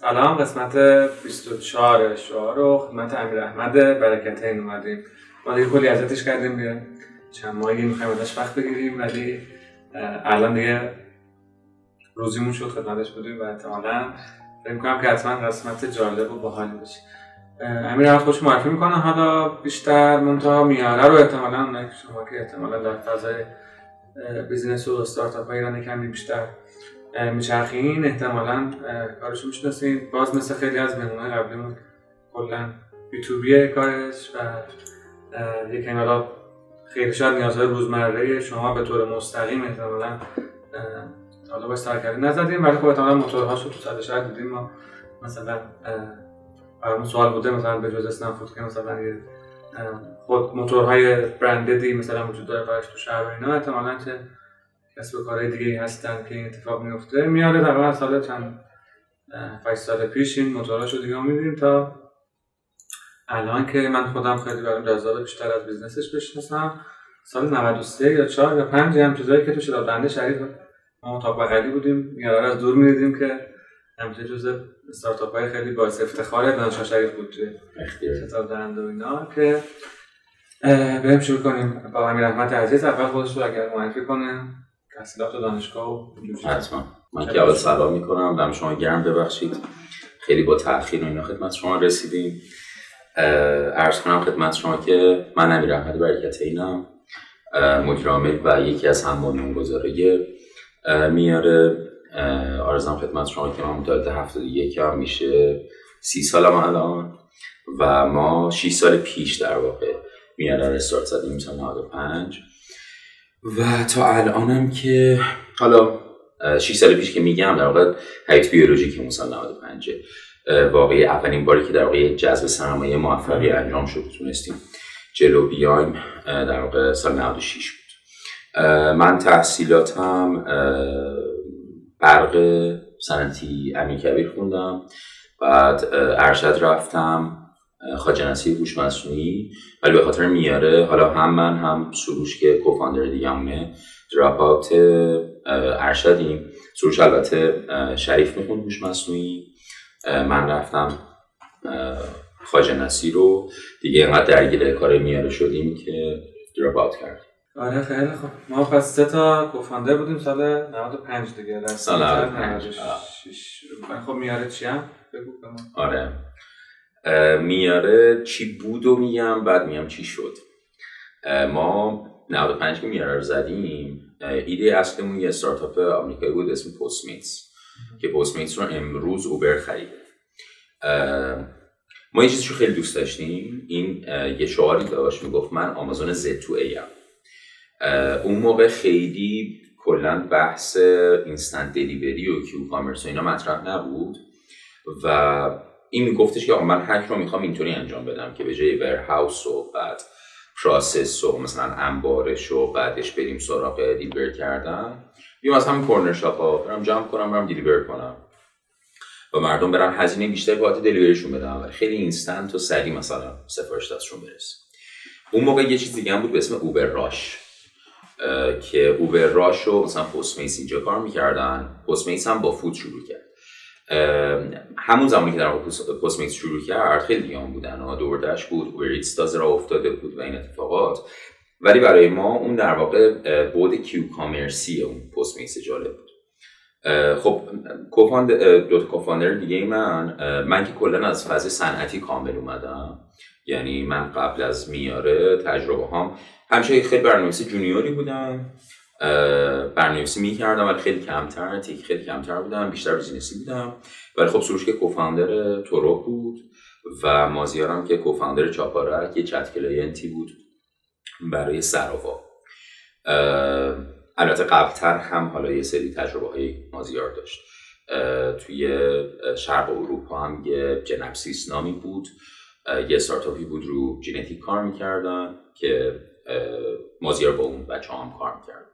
سلام قسمت 24 شعار رو خدمت امیر احمد برکت این اومدیم. ما دیگه کلی ازتش کردیم بیه چند ماهی می‌خوایم ازش وقت بگیریم ولی الان دیگه روزیمون شد خدمتش بودیم و احتمالا فکر می‌کنم که حتما قسمت جالب و باحالی بشه. امیر احمد خوش معرفی می‌کنه حالا بیشتر منتها میاره رو احتمالا شما که احتمالا در فضای بیزینس و استارتاپ ایران کمی بیشتر میچرخین احتمالا کارش می‌شناسین. باز مثل خیلی از مهمونه قبلیمون کلا یوتیوبیه کارش و یکی حالا خیلی شاید نیازهای روزمره شما به طور مستقیم احتمالا حالا باش سرکردی نزدیم. ولی خب احتمالا موتورهاش رو تو صد شهر دیدیم. ما مثلا برامون سوال بوده مثلا به جز اسنفود که مثلا یه خود موتورهای برنددی مثلا وجود داره برش تو شهر و اینا احتمالا چه کسب کارهای دیگه هستن که این اتفاق میفته میاره تقریبا سال چند؟ 5 سال پیش این موتورهاشو دیگه میدیم تا الان که من خودم خیلی برام جذاب بیشتر از بیزنسش بشناسم. سال 93 یا 4 یا 5 هم چیزایی که تو شراب شریف ما تا بغلی بودیم. میاره از دور می‌دیدیم که همچه جزء استارتاپ های خیلی باعث افتخار دانشگاه شریف بود توی کتاب دهنده و اینا که بریم شروع کنیم. با امیر احمد عزیز اول خودش رو اگر معرفی کنه. تحصیلات دانشگاه و حتما. من که اول سلام می‌کنم دم شما گرم ببخشید. خیلی با تاخیر و اینا خدمت شما رسیدیم. عرض کنم خدمت شما که من امیر احمد برکت اینم. مدیر عامل و یکی از هم بنیانگذاره میاره. آرزم خدمت شما که من متولد هفتاد یک هم میشه. سی سالم الان و ما 6 سال پیش در واقع میاره. رستارت زدیم سال 95 و تا الانم که حالا 6 سال پیش که میگم در واقع حیات بیولوژی که سال 95 واقعی اولین باری که در واقع جذب سرمایه موفقی انجام شد تونستیم جلو بیایم در واقع سال 96 بود. من تحصیلاتم برق سنتی امین کبیر خوندم بعد ارشد رفتم. خاجنسی هوش مصنوعی. ولی به خاطر میاره حالا هم من هم سروش که کوفاندر دیگمونه دراپ آوت ارشدیم. سروش البته شریف می‌خوند هوش مصنوعی. من رفتم خاجنسی رو. دیگه اینقدر درگیر کار میاره شدیم که دراپ آوت کردیم. آره خیلی خوب. ما پس سه تا کوفاندر بودیم سال 95 دیگه. سال 95 خب میاره چی هم؟ بگو آره. میاره چی بود و میگم بعد میگم چی شد. ما 95 که میاره رو زدیم ایده اصلمون یه استارتاپ آمریکایی بود اسم پوستمیتس که پوستمیتس رو امروز اوبر خریده. ما یه چیزی خیلی دوست داشتیم. این یه شعاری داشت می‌گفت من آمازون زد تو ای اون موقع خیلی کلا بحث instant delivery و q-commerce و اینا مطرح نبود و این میگفتش که من هک رو می‌خوام اینطوری انجام بدم که به جای warehouse و بعد process و مثلا انبارش و بعدش بریم سراغ deliver کردن بیام از همین corner shop ها برم جمع کنم برم deliver کنم. و مردم برن هزینه بیشتر بابت delivery شون بدم و خیلی instant و سریع مثلا سفارش دستشون برسه. اون موقع یه چیز دیگه هم بود به اسم Uber Rush که اوبر راش رو مثلا پستمیس اینجا کار می‌کردن. پستمیس هم با فود شروع کرد. همون زمانی که در پستمیکس شروع کرد خیلی دیگه بودن ها دوردش بود. اوبریتس تازه را افتاده بود و این اتفاقات. ولی برای ما اون در واقع بود کیو کامرسی اون پستمیکس جالب بود. خب کوفاند دو کوفاندر دیگه من من که کلا از فاز صنعتی کامل اومدم. یعنی من قبل از میاره تجربه هم همیشه خیلی برنامه‌نویس junior ی بودم. برنامه‌نویسی می‌کردم ولی خیلی کمتر tech خیلی کمتر بودم بیشتر business ی بودم. ولی خب سروش که co-founder تورو بود و مازیارم که co-founder چاپارک یه chat client ی بود برای سراوا البته قبلتر هم حالا یه سری تجربه های مازیار داشت. توی شرق اروپا هم یه جنپسیس نامی بود. یه استارتاپی بود رو ژنتیک کار می‌کردن که مازیار با اون بچه هم کار می‌کرد.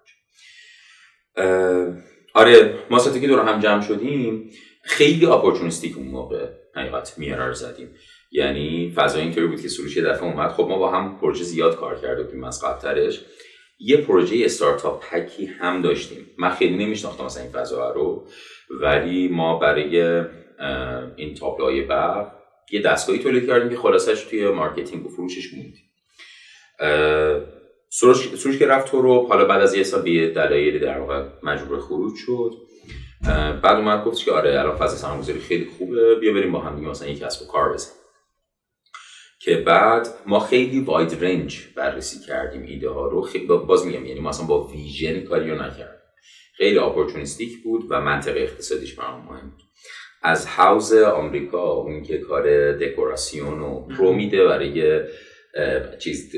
آره ما ساتی که دور هم جمع شدیم خیلی اپورتونیستیک اون موقع حقیقت میارا رو زدیم. یعنی فضا اینطوری بود که سروش یه دفعه اومد خب ما با هم پروژه زیاد کار کرده بودیم از قبلترش یه پروژه استارتاپ پکی هم داشتیم. من خیلی نمیشناختم مثلا این فضا رو ولی ما برای این تابلوهای برق یه دستگاهی تولید کردیم که خلاصش توی مارکتینگ و فروشش موند. سروش که رفت تو رو حالا بعد از یه سال به دلایلی در واقع مجبور خروج شد. بعد اومد گفت که آره الان فضا سرمایه‌گذاری خیلی خوبه بیا بریم با هم دیگه مثلا یک کسب و کار بزنیم. که بعد ما خیلی wide range بررسی کردیم ایده ها رو. خیلی باز میگم یعنی ما اصلا با vision کاری رو نکردیم. خیلی opportunistic بود و منطق اقتصادیش برام مهم بود. از Houzz آمریکا اون که کار دکوراسیون و pro میده برای چیز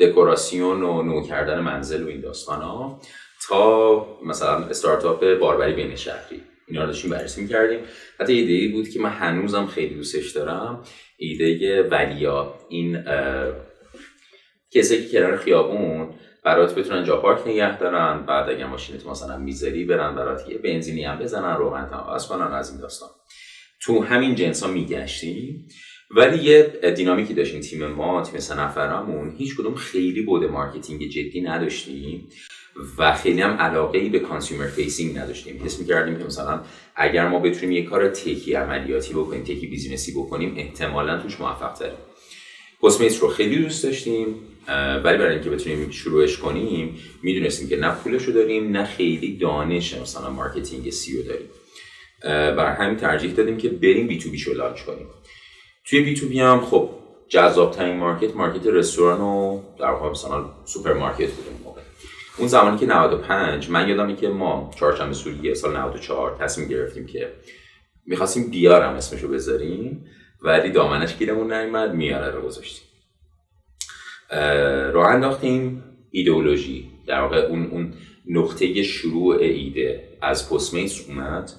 دکوراسیون و نو کردن منزل و این داستان ها تا مثلا استارتاپ باربری بین شهری. اینا رو داشتیم بررسی می‌کردیم. حتی ایده ای بود که من هنوزم خیلی دوستش دارم. ایده ولیا. این کسی که کنار خیابون برات بتونن جا پارک نگه دارن بعد اگر ماشینت مثلا می‌ذاری برن برات یه بنزینی هم بزنن روغن عوض کنن از این داستان. تو همین جنس ها میگشتیم. ولی یه دینامیکی داشتیم تیم ما تیم سه نفرمون هیچ کدوم خیلی بود مارکتینگ جدی نداشتیم و خیلی هم علاقه ای به consumer facing نداشتیم. حس می‌کردیم که مثلا اگر ما بتونیم یه کار tech ی عملیاتی بکنیم tech ی business ی بکنیم احتمالا توش موفق تریم. Postmates رو خیلی دوست داشتیم ولی برای اینکه بتونیم شروعش کنیم می‌دونستیم که نه پولش رو داریم نه خیلی دانش مثلا marketing سی داریم. برای همین ترجیح دادیم که بریم B2B کنیم. توی B2B هم خب جذاب ترین market market رستوران و در واقع مثلا سوپرمارکت بودیم موقع. اون زمانی که 95 من یادم که ما چهارشنبه سوریه سال 94 تصمیم گرفتیم که می‌خواستیم بیارم اسمشو بذاریم ولی دامنش گیرمون نیومد میاره رو گذاشتیم. راه انداختیم ایدئولوژی. در واقع اون اون نقطه شروع ایده از Postmates اومد.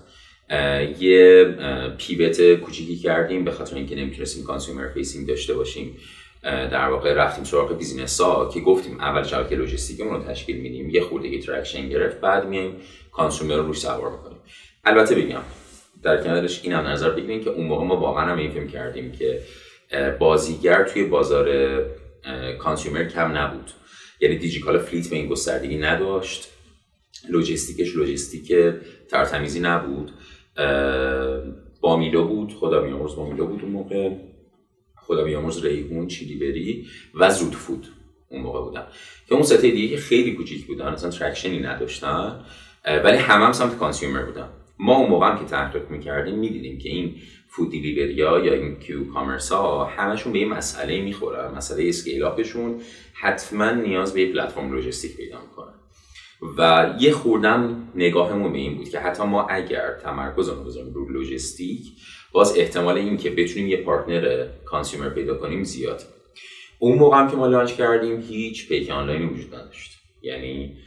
یه pivot کوچیکی کردیم به خاطر اینکه نمی‌تونستیم consumer facing داشته باشیم. در واقع رفتیم سراغ business ها که گفتیم اول شبکه لوجستیکمون رو تشکیل میدیم یه خورده traction گرفت بعد میایم consumer رو روش سوار می‌کنیم. البته بگم در کنارش این هم نظر بگیریم که اون موقع ما واقعا هم این feel می‌کردیم که بازیگر توی بازار consumer کم نبود. یعنی دیجی‌کالا fleet به این گستردگی نداشت. لوجستیکش لوجستیک ترتمیزی نبود. بامیلو بود خدا بیامرز بامیلو بود اون موقع. خدا بیامرز ریحون چیلی بری و زود فود اون موقع بودن. که اون سته دیگه خیلی کوچیک بودن اصلا traction ی نداشتن ولی همه هم سمت consumer بودن. ما اون موقع هم که تحقیق می‌کردیم می‌دیدیم که این food delivery ها یا این q-commerce ها همشون به یه مسئله می‌خورن مسئله scale up شون حتما نیاز به یه پلتفرم لوجستیک پیدا می‌کنن. و یه خوردن نگاهمون به این بود که حتی ما اگر تمرکز رو بذاریم رو لوجستیک باز احتمال این که بتونیم یه partner consumer پیدا کنیم زیاد. اون موقع هم که ما launch کردیم هیچ پیک آنلاینی وجود نداشت. یعنی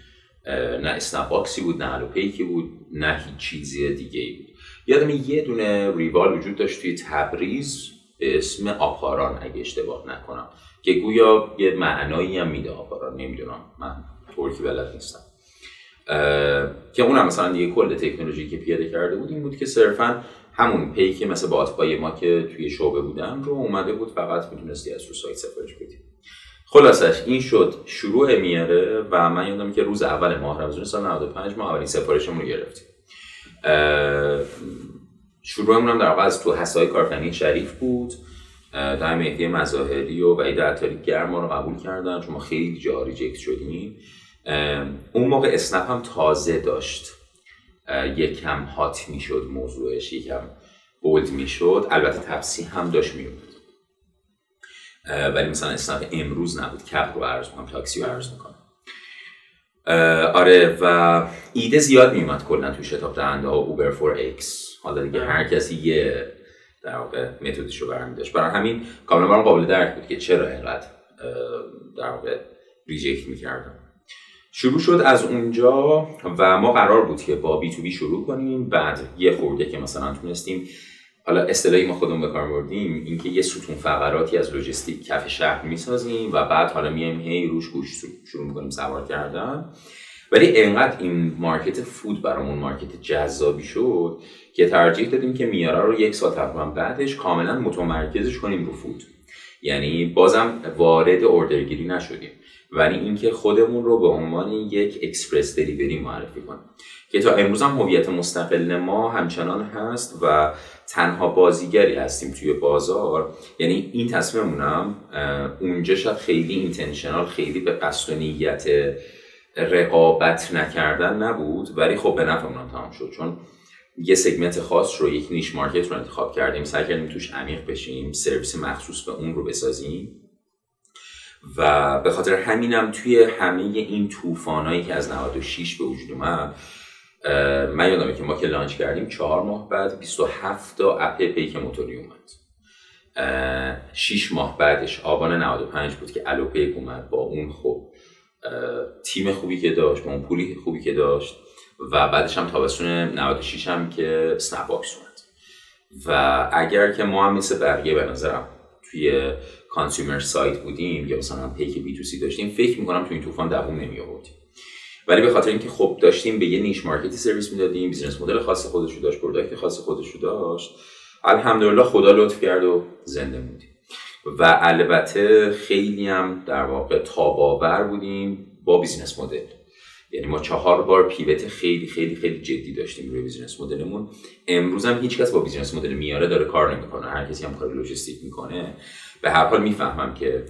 نه اسنپ باکسی بود نه الو پیکی بود نه هیچ چیزی دیگه ای بود. یادم یه دونه ریوال وجود داشت توی تبریز به اسم آپاران اگه اشتباه نکنم که گویا یه معنایی هم میده آپاران نمی‌دونم. من ترکی بلد نیستم. که اونم مثلا دیگه کل تکنولوژی که پیاده کرده بود این بود که صرفا همون پیکی مثل باتپای ما که توی شعبه بودن رو اومده بود فقط می‌تونستی از رو سایت سفارش بدی. خلاصش این شد شروع میاره و من یادم که روز اول ماه رمضان سال 95 ما اولین سفارشمون رو گرفتیم. شروعمون هم در واقع از تو حسای کارفنی شریف بود. در مهدی مظاهری و وحید عطاری گرم ما رو قبول کردن چون ما خیلی جا ریجکت شدیم. اون موقع اسنپ هم تازه داشت. یکم هات می‌شد موضوعش یکم بولد می‌شد. البته تپسی هم داشت میومد ولی مثلا اسنپ امروز نبود. cab رو عرض می‌کنم تاکسی رو عرض می‌کنم. آره و ایده زیاد میومد کلا تو شتاب دهنده ها Uber for X حالا دیگه هر کسی یه در واقع متدش رو برمی داشت برای همین کاملا قابل درک بود که چرا اینقدر در واقع reject می‌کردم. شروع شد از اونجا و ما قرار بود که با B2B شروع کنیم. بعد یه خورده که مثلا تونستیم حالا اصطلاحی ما خودمون به کار بردیم اینکه یه ستون فقراتی از لوجستیک کف شهر می‌سازیم و بعد حالا میایم هی روش گوشت شروع می‌کنیم سوار کردن. ولی انقدر این market food برامون market جذابی شد که ترجیح دادیم که میاره رو یک سال تقریبا بعدش کاملا متمرکزش کنیم رو food. یعنی بازم وارد order گیری نشدیم. ولی اینکه خودمون رو به عنوان یک express delivery معرفی کنیم. که تا امروز هم هویت مستقل ما همچنان هست و تنها بازیگری هستیم توی بازار. یعنی این تصمیممونم اونجا شاید خیلی intentional خیلی به قصد و نیت رقابت نکردن نبود. ولی خب به نفعمون تمام شد. چون یه segment خاص رو یک niche market رو انتخاب کردیم. سعی کردیم توش عمیق بشیم سرویس مخصوص به اون رو بسازیم. و به خاطر همینم توی همه این طوفانایی که از 96 به وجود اومد من یادمه که ما که launch کردیم چهار ماه بعد 27 تا app پیک موتوری اومد. 6 ماه بعدش آبان 95 بود که الو پیک اومد با اون خب تیم خوبی که داشت با اون پولی خوبی که داشت و بعدش هم تابستون 96 هم که اسنپ اومد. و اگر که ما هم مثل بقیه به نظرم توی consumer side بودیم یا مثلا پیک B2C داشتیم فکر می‌کنم تو این طوفان دووم نمی آوردیم. ولی به خاطر اینکه خب داشتیم به یه niche market ی سرویس می‌دادیم business model خاص خودش رو داشت product خاص خودش رو داشت. الحمدلله خدا لطف کرد و زنده بودیم و البته خیلی هم در واقع تاب‌آور بودیم با business model یعنی ما چهار بار pivot خیلی خیلی خیلی جدی داشتیم روی business model مون. امروز هم هیچ کس با business model میاره داره کار نمی‌کنه. هر کسی هم کار لوجستیک می‌کنه. به هر حال می‌فهمم که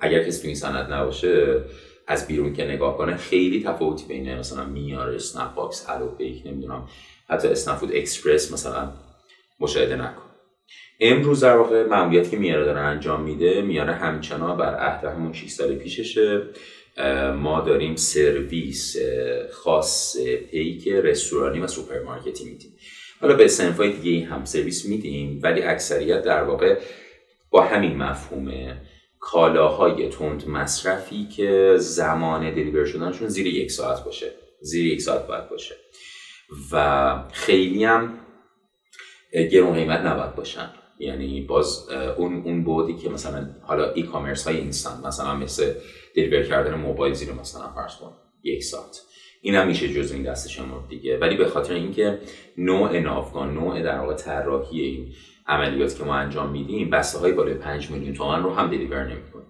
اگر کسی تو این صنعت نباشه از بیرون که نگاه کنه خیلی تفاوتی بین مثلا میاره اسنپ باکس الو پیک نمی‌دونم. حتی اسنپ فود اکسپرس مثلا مشاهده نکن. امروز در واقع ماموریت که میاره داره انجام میده میاره همچنان بر عهد همون 6 سال پیششه. ما داریم سرویس خاص پیک رستورانی و سوپرمارکتی میدیم. حالا به صنفای دیگه هم سرویس میدیم ولی اکثریت در واقع با همین مفهومه کالاهای تند مصرفی که زمان دلیور شدنشون زیر یک ساعت باشه زیر یک ساعت باید باشه. و خیلی هم گرون قیمت نباید باشن. یعنی باز اون اون بودی که مثلا حالا ای کامرس های اینستان مثلا مثل دلیور کردن موبایل زیر مثلا فرض کن یک ساعت. این هم میشه جز این دست شما دیگه. ولی به خاطر اینکه نوع نافگان نوع در واقع طراحی این عملیات که ما انجام میدیم بسته های بالای 5 میلیون تومن رو هم دلیور نمی‌کنیم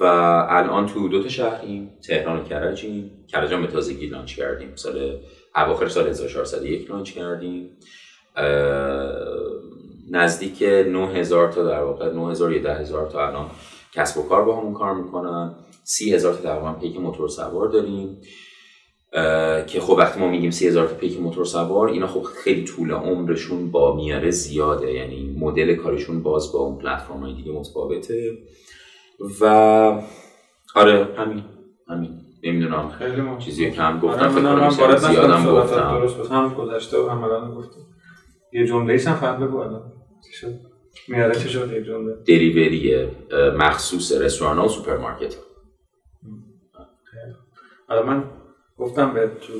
و الان تو دو تا شهریم تهران و کرجیم کرج به تازگی لانچ کردیم. سال اواخر سال 1401 لانچ کردیم. نزدیک 9000 تا در واقع 9000 یا 10000 تا الان کسب و کار با همون کار می‌کنن. 30000 تا تقریبا پیک موتور سوار داریم که خب وقتی ما میگیم 3000 تا پیک موتور سوار اینا خب خیلی طول عمرشون با میاره زیاده. یعنی مدل کارشون باز با اون پلتفرم های دیگه متفاوته. و آره همین. همین. نمی‌دونم. خیلی چیزی کم گفتم. آره، فکر کنم زیادم گفتم. درست هم گذشته و هم الان گفتم. یه جمله هم فقط بگو الان. شد؟ دلیوری مخصوص رستوران ها و سوپرمارکت. حالا من گفتم به تو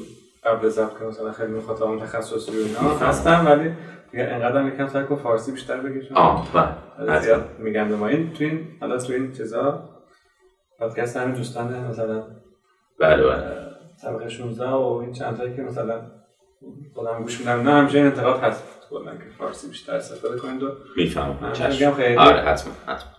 قبل ضبط که مثلا خیلی می‌خواد اون تخصصی و اینا هستم ولی انقدر یکم سعی کن فارسی بیشتر بگی چون آه بله. زیاد میگم به ما. این تو این حالا تو این چیزا پادکست همین دوستان مثلا بله بله. طبقه 16 و این چند تایی که مثلا خودم گوش میدم نه همچنین انتقاد هست. کلا که فارسی بیشتر استفاده کنید و می‌فهمم. میگم خیلی آره حتما حتما.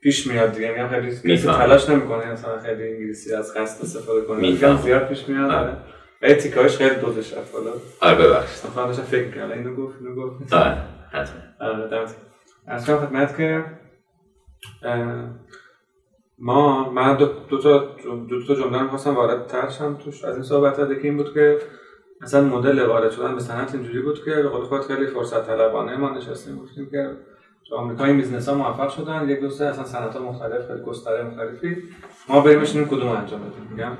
پیش میاد دیگه. میگم خیلی کسی. تلاش نمی‌کنه مثلا خیلی انگلیسی از قصد استفاده کنه. میگم زیاد پیش میاد. آره. آره. خیلی تیکاش خیلی دوزش رفت بالا. آره ببخشید. مثلا داشتم فکر می‌کردم اینو گفت اینو گفت. آره حتما. آره دمت از خدمت که ما من دو, دو تا دو تا جمله رو خواستم وارد ترشم توش. از این صحبت ها یکی این بود که مثلا مدل وارد شدن به صنعت اینجوری بود که به قول خود خیلی فرصت طلبانه ما نشستیم گفتیم که تو آمریکا این business ها موفق شدن. یک دوسته اصلا صنعت مختلف خیلی گستره مختلفی. ما بریم بشینیم کدوم انجام بدیم میگم.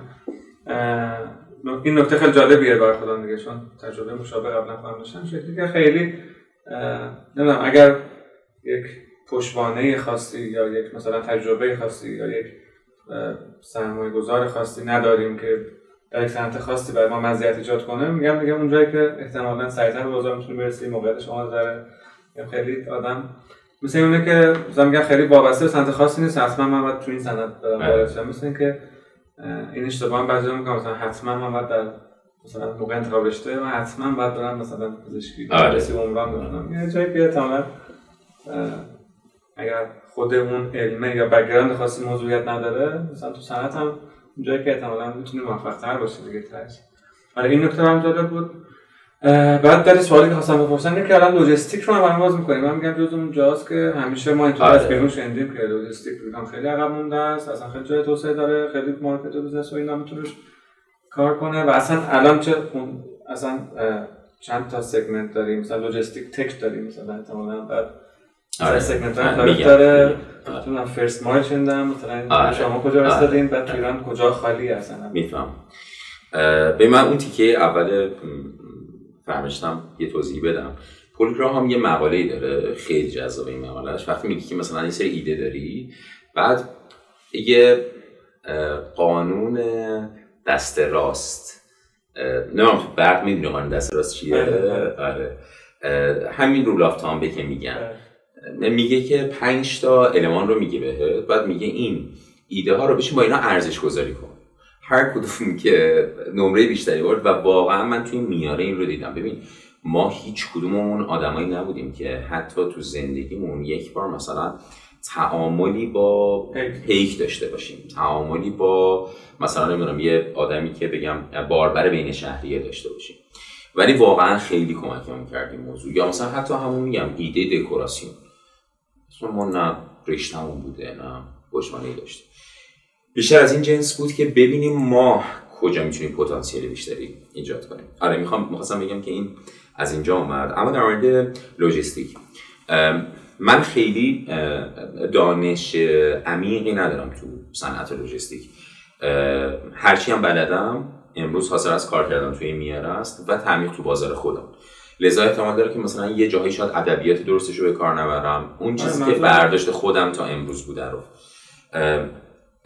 این نکته خیلی جالبیه برای خودم دیگه چون تجربه مشابه قبلا خودم داشتم. شکلی که خیلی نمی‌دونم اگر یک پشتوانه خاصی یا یک مثلا تجربه خاصی یا یک سرمایه گذار خاصی نداریم که در صنعت خاصی برای ما مزیت ایجاد کنه. میگم دیگه اونجایی که احتمالاً سریعتر به بازار می‌تونی برسی موقعیت شما داره خیلی آدم مثل اونه که مثلا میگم خیلی وابسته به صنعت خاصی نیست حتما من باید تو این صنعت برم بله. وارد شم مثل اینکه این اشتباه هم بعضی می‌کنم. مثلا حتما من باید در مثلا موقع انتخاب رشته من حتما باید برم مثلا پزشکی آره. مهندسی عمران بخونم یه جایی که اه، اگر خود اون علمه یا background خاصی موضوعیت نداره مثلا تو صنعت هم جایی که احتمالاً می‌تونی موفق تر باشی دیگه تهش آره این نکته هم جالب بود. بعد در سوالی که خواستم بپرسم اینه که الان لوجستیک رو هم باز می‌کنیم من میگم جز اون جاست که همیشه ما اینطور آره. از بیرون شنیدیم که لوجستیک هم خیلی عقب مونده است. اصلا خیلی جای توسعه داره. خیلی market و business و اینا می‌تونه کار کنه. و اصلا الان چه اصلا چند تا segment داریم؟ مثلا logistic tech داریم مثلا احتمالاً. بعد آره. سگمنت آره، میگم. داره. آره. مثلا فرست مایل شنیدم. مثلا آره. شما کجا آره. استادین بعد تو ایران کجا خالی هستن؟ میفهم به من اون تیکه اول فهمشتم یه توضیح بدم. پولگرام هم یه مقاله ای داره خیلی جذاب این مقالهش وقتی میگی که مثلا یه سری ایده داری بعد یه قانون دست راست. نمیم تو برق می‌دونی قانون دست راست چیه؟ بله. آره. اه، همین رول آف تامبه که میگن. میگه که پنج تا المان رو میگه بهت بعد میگه این ایده ها رو بشین با اینا ارزش گذاری کن. هر کدوم که نمره بیشتری برد و واقعا من توی میاره این رو دیدم. ببین ما هیچ کدوممون آدمایی نبودیم که حتی تو زندگیمون یک بار مثلا تعاملی با پیک. داشته باشیم. تعاملی با مثلا نمی‌دونم یه آدمی که بگم باربر بین شهریه داشته باشیم. ولی واقعا خیلی کمکمون کرد این موضوع. یا مثلا حتی همون میگم ایده دکوراسیون. اصلا ما نه رشتمون بوده نه پشتوانه داشتیم. بیشتر از این جنس بود که ببینیم ما کجا می‌تونیم پتانسیل بیشتری ایجاد کنیم. آره می‌خوام می‌خواستم بگم که این از اینجا اومد. اما در مورد لوجستیک من خیلی دانش عمیقی ندارم تو صنعت لوجستیک. هرچی هم بلدم امروز حاصل از کار کردن توی این میاره است و تعمیق تو بازار خودم. لذا احتمال داره که مثلا یه جاهایی شاید ادبیات درستش رو به کار نبرم اون چیزی که برداشت خودم تا امروز بوده رو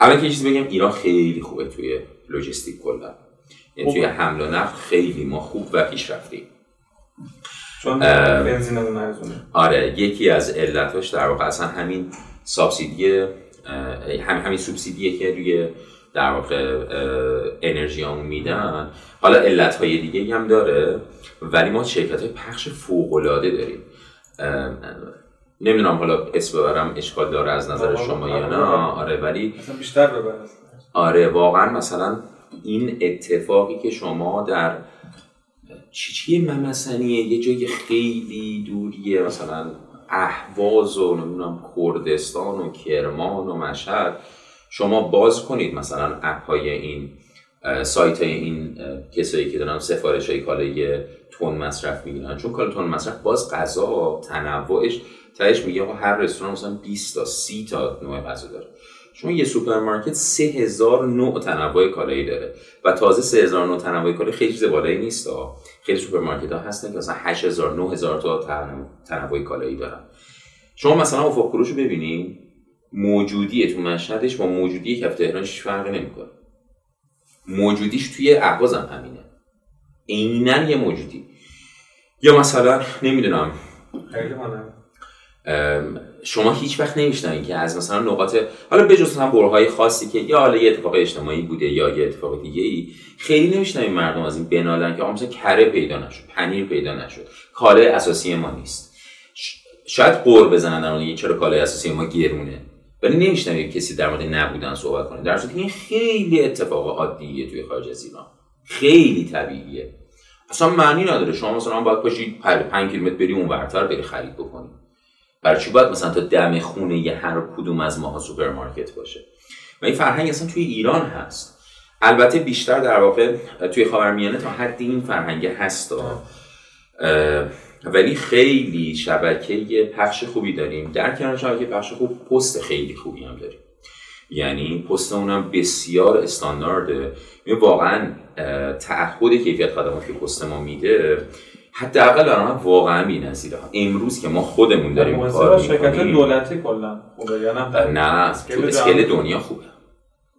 اول که چیزی بگم ایران خیلی خوبه توی لوجستیک کلا یعنی توی. حمل و نقل خیلی ما خوب و چون اه. بنزینمون ارزونه آره یکی از علتاش در واقع اصلا همین سابسیدی اه، هم همین سوبسیدیه که روی در واقع انرژی همون میدن. حالا علت های دیگه هم داره ولی ما شرکت های پخش فوق العاده داریم نمی‌دونم حالا اسم ببرم اشکال داره از نظر آره، شما یا آره. نه. آره ولی بیشتر ببر آره واقعا مثلا این اتفاقی که شما در چی چی ممسنیه؟ یه جای خیلی دوریه مثلا اهواز و نمی‌دونم کردستان و کرمان و مشهد. شما باز کنید مثلا اپ های این سایت های این کسایی که دارن سفارش های کالای تند مصرف می‌گیرن. چون کالا تند مصرف باز غذا تنوعش تهش میگه آقا هر رستوران مثلا 20 تا 30 تا نوع غذا داره. شما یه سوپرمارکت 3000 نوع تنوع کالایی داره و تازه 3000 نوع تنوع کالایی خیلی چیز بالایی نیست ها. خیلی سوپرمارکت ها هستن که مثلا 8000 9000 تا تنوع- کالایی دارن. شما مثلا افق رو ببینید موجودی تو مشهدش با موجودی کف تهرانش هیچ فرقی نمی‌کنه. موجودیش توی اهواز هم همینه. عینا یه موجودی. یا مثلا نمی‌دونم. خیلی شما هیچ وقت نمیشنوید که از مثلا نقاط حالا بجز مثلا برهه‌های خاصی که یا حالا یه اتفاق اجتماعی بوده یا یه اتفاق دیگه ای خیلی نمیشنوید مردم از این بنالن که مثلا کره پیدا نشد پنیر پیدا نشد. کالای اساسی ما نیست. شاید غر بزنن در چرا کالای اساسی ما گرونه. ولی نمیشنوید کسی در مورد نبودن صحبت کنه. در که این خیلی اتفاق عادیه توی خارج از ایران. خیلی طبیعیه. اصلا معنی نداره. شما مثلا باید پاشید 5 کیلومتر بری اون ورتر بری خرید بکنی. برای چی باید مثلا تا دم خونه یه هر کدوم از ماها سوپرمارکت باشه؟ و این فرهنگ اصلا توی ایران هست. البته بیشتر در واقع توی خاورمیانه تا حدی این فرهنگ هست. ولی خیلی شبکه پخش خوبی داریم. در کنار شبکه پخش خوب پست خیلی خوبی هم داریم. یعنی پست اونم بسیار استاندارده. واقعا تعهد کیفیت خدمات که پست ما میده حداقل برای من واقعا بی‌نظیره. امروز که ما خودمون داریم کار شرکت دولتی کلا. نه؟ تو. اسکیل دنیا خوبه.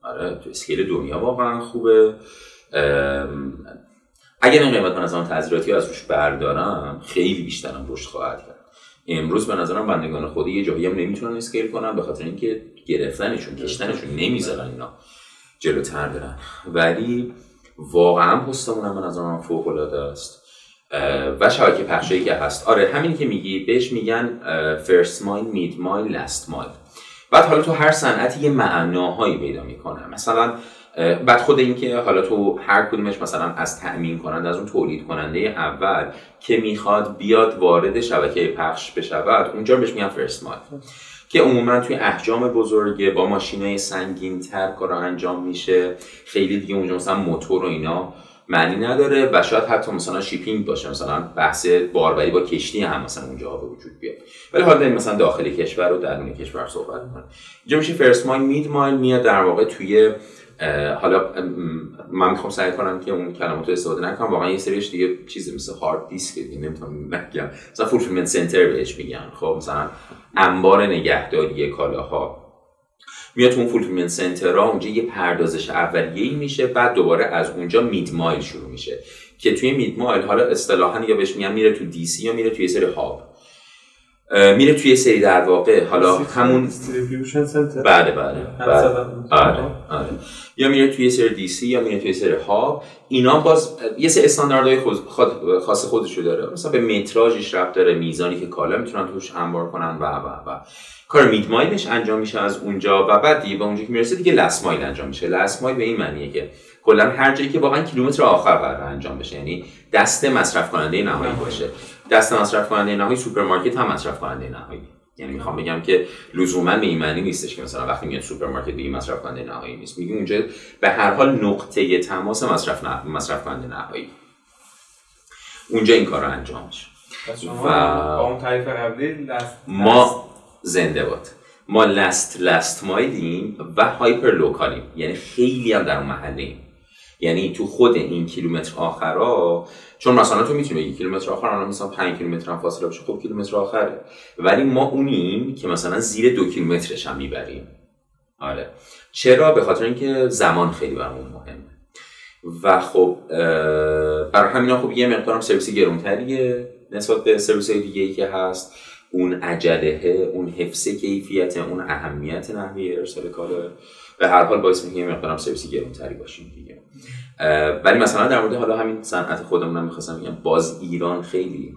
آره تو اسکیل دنیا واقعا خوبه. اگر این قیمت من از آن تذریراتی از روش بردارم خیلی بیشترم رشد خواهد کرد. امروز به نظرم بندگان خودی یه جایی هم نمی‌تونن اسکیل کنن به خاطر اینکه گرفتنشون کشتنشون نمی‌ذارن اینا جلوتر برن. ولی واقعا پستمون هم به نظرم فوق العاده است و شبکه پخشایی که هست. آره همین که میگی بهش میگن first mile mid mile last mile بعد حالا تو هر صنعتی یه معناهایی پیدا می‌کنه. مثلا بعد خود اینکه حالا تو هر کدومش مثلا از تأمین کننده از اون تولید کننده اول که می‌خواد بیاد وارد شبکه پخش بشود اونجا بهش میگن first mile که عموما توی احجام بزرگه با ماشینای سنگین تر کار انجام میشه. خیلی دیگه اونجا مثلا موتور و اینا معنی نداره و شاید حتی مثلا shipping باشه مثلا بحث باربری با کشتی هم مثلا اونجا به وجود بیاد. ولی حالا مثلا داخل کشور و درون کشور صحبت می‌کنه اینجا میشه first mile mid mile میاد در واقع توی حالا من می‌خوام سعی کنم که اون کلمات رو استفاده نکنم. واقعا یه سریش دیگه چیزی مثل هارد دیسک نمی‌تونم نگم. مثلا fulfillment center بهش میگن. خب مثلا انبار نگهداری کالاها. میاد تو اون fulfillment center اونجا یه پردازش اولیه‌ای میشه بعد دوباره از اونجا mid mile شروع میشه. که توی مید مایل حالا اصطلاحا یا بهش میگن میره تو دی سی یا میره توی سری هاب میره توی سری در واقع. حالا همون بله بله, بله. آره آره. یا میره توی سری دی سی یا میره توی سری هاب اینا باز یه سری استانداردهای خود خاص خودشو داره. مثلا به متراژش ربط داره میزانی که کالا می‌تونن توش انبار کنن و و و. کار مید مایلش انجام میشه از اونجا و بعد دیگه به اونجا که می‌رسه دیگه لس مایل انجام میشه. لس مایل به این معنیه که کلا هر جایی که واقعا کیلومتر آخر قرار انجام بشه. یعنی دست مصرف کننده نهایی باشه. دست مصرف کننده نهایی سوپرمارکت هم مصرف کننده نهایی. یعنی می‌خوام بگم که لزوما به این معنی نیستش که مثلا وقتی میاد سوپرمارکت دیگه مصرف کننده نهایی نیست. میگه اونجا به هر حال نقطه تماس مصرف نه... مصرف کننده نهایی. اونجا این کار رو انجام میشه. و با اون تعریف قبلی ما زنده باد. ما last last mile یم و hyper local یم یعنی خیلی هم در اون محله یعنی تو خود این کیلومتر آخرا چون مثلا تو می‌تونی بگی کیلومتر آخر الان مثلا 5 کیلومتر فاصله باشه خب کیلومتر آخره. ولی ما اونیم که مثلا زیر دو کیلومترش هم می‌بریم. آره. چرا؟ به خاطر اینکه زمان خیلی برامون مهمه. و خب برای همینا خب یه مقدارم سرویس گرونتریه نسبت به سرویس دیگه ای که هست. اون عجله اون حفظ کیفیت اون اهمیت نحوه ارسال کالا به هر حال باعث میشه یه مقدارم سرویس گرونتری باشیم دیگه. ولی مثلا در مورد حالا همین صنعت خودمون می‌خواستم بگم باز ایران خیلی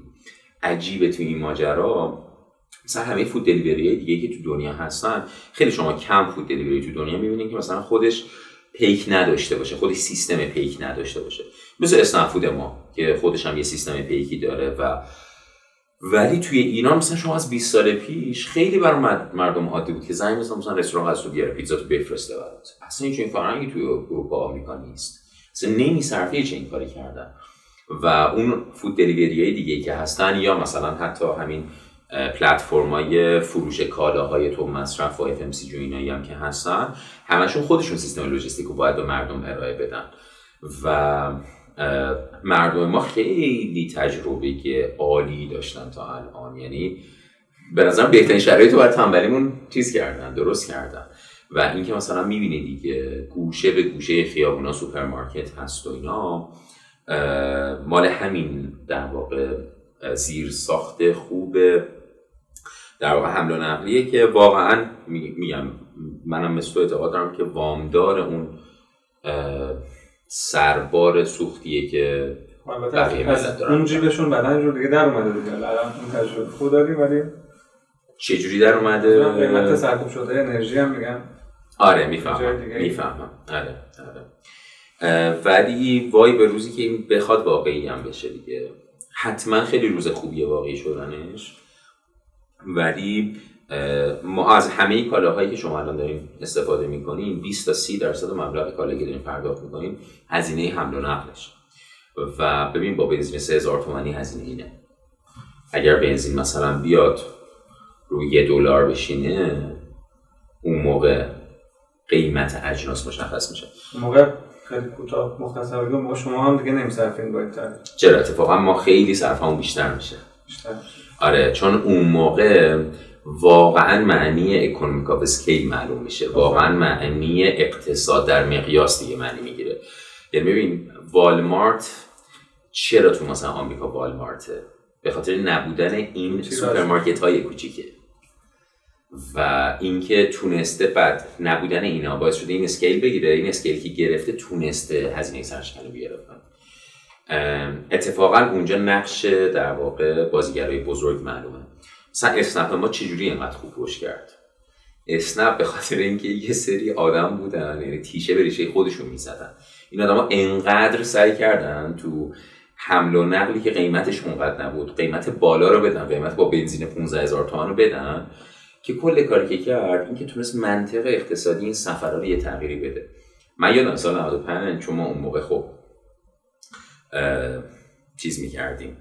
عجیبه تو این ماجرا. مثلا همه فود دلیوری دیگه که تو دنیا هستن خیلی شما کم فود دلیوری تو دنیا می‌بینید که مثلا خودش پیک نداشته باشه خودش سیستم پیک نداشته باشه. مثل اسنفود ما که خودش هم یه سیستم پیکی داره و ولی توی ایران مثلا شما از 20 سال پیش خیلی بر مردم عادی بود که زنگ مثلا مثلا رستوران از تو بیاره پیتزا تو بفرسته برات. اصلا این فرهنگی توی اروپا آمریکا نیست. اصلا نمیصرفه چه این کاری کردن. و اون فود دلیوری دیگه که هستن یا مثلا حتی همین پلتفرمای فروش کالاهای تو مصرف و ام سی اینایی هم که هستن همشون خودشون سیستم لوجستیک رو باید به مردم ارائه بدن. و مردم ما خیلی تجربه عالی داشتن تا الان. یعنی به نظرم بهترین شرایط رو باید تنبلیمون چیز کردن درست کردن. و اینکه مثلا می‌بینی دیگه گوشه به گوشه خیابونا سوپرمارکت هست و اینا مال همین در واقع زیر ساخته خوب در واقع حمل و نقلیه که واقعا میگم منم مثل اعتقاد دارم که وامدار اون سربار سوختیه که بقیه ملت دارن. اون جیبشون بدن رو دیگه در اومده دیگه. الان اون تجربه خود داریم ولی چجوری در اومده؟ قیمت سرکوب شده انرژی هم میگن. آره می‌فهمم می‌فهمم. آره آره. ولی وای به روزی که این بخواد واقعی هم بشه دیگه. حتما خیلی روز خوبیه واقعی شدنش. ولی ما از همه کالاهایی که شما الان داریم استفاده می‌کنیم 20 تا 30 درصد مبلغ کالایی که داریم پرداخت می‌کنیم هزینه حمل و نقلش و ببین با بنزین 3000 تومانی هزینه اینه. اگر بنزین مثلا بیاد روی یه دلار بشینه اون موقع قیمت اجناس مشخص میشه. اون موقع خیلی کوتاه مختصر بگم ما شما هم دیگه نمیصرفین باید چرا اتفاقا؟ ما خیلی صرفمون بیشتر میشه. بیشتر آره چون اون موقع واقعا معنی economic of scale معلوم میشه. واقعا معنی اقتصاد در مقیاس دیگه معنی می‌گیره. یعنی ببین والمارت چرا تو مثلا آمریکا والمارته به خاطر نبودن این سوپرمارکت های کوچیکه. و اینکه تونسته بعد نبودن اینا باعث شده این scale بگیره. این scale که گرفته تونسته هزینه سرشکن رو بیاره. اتفاقا اونجا نقش در واقع بازیگرای بزرگ معلومه. مثلا اسنپ ما چجوری اینقدر خوب رشد کرد؟ اسنپ به خاطر اینکه یه سری آدم بودن یعنی تیشه به ریشه خودشون می‌زدن. این آدما انقدر سعی کردن تو حمل و نقلی که قیمتش اونقدر نبود قیمت بالا رو بدن قیمت با بنزین 15 هزار تومان رو بدن که کل کاری که کرد این که تونست منطق اقتصادی این سفرها رو یه تغییری بده. من یادم سال 95 چون ما اون موقع خب چیز می‌کردیم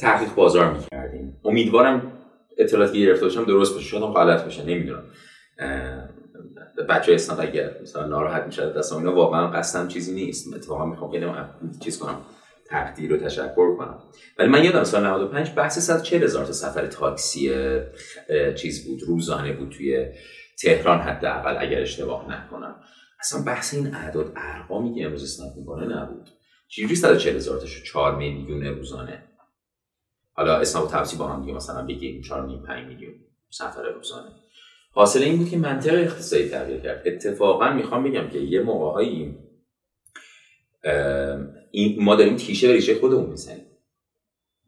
تحقیق بازار می‌کردیم. امیدوارم اطلاعاتی گرفته باشم درست باشه. شاید غلط باشه نمی‌دونم. بچه اسناد اگر مثلا ناراحت میشه دستم اینا واقعا قصدم چیزی نیست. اتفاقا می‌خوام خیلی چیز کنم تقدیر و تشکر کنم. ولی من یادم سال 95 بحث 140 هزار تا سفر تاکسی چیز بود روزانه بود توی تهران حداقل اگر اشتباه نکنم. اصلا بحث این اعداد ارقامی که امروز اسنپ می‌کنه نبود. چجوری 140 هزار تا 4 میلیون روزانه؟ حالا اسنپ و تبسی با هم دیگه مثلا بگیم 4 میلیون 5 میلیون سفر روزانه. حاصل این بود که منطق اقتصادی تغییر کرد. اتفاقا می‌خوام بگم که یه موقعهایی این ما داریم تیشه و ریشه خودمون می‌زنیم.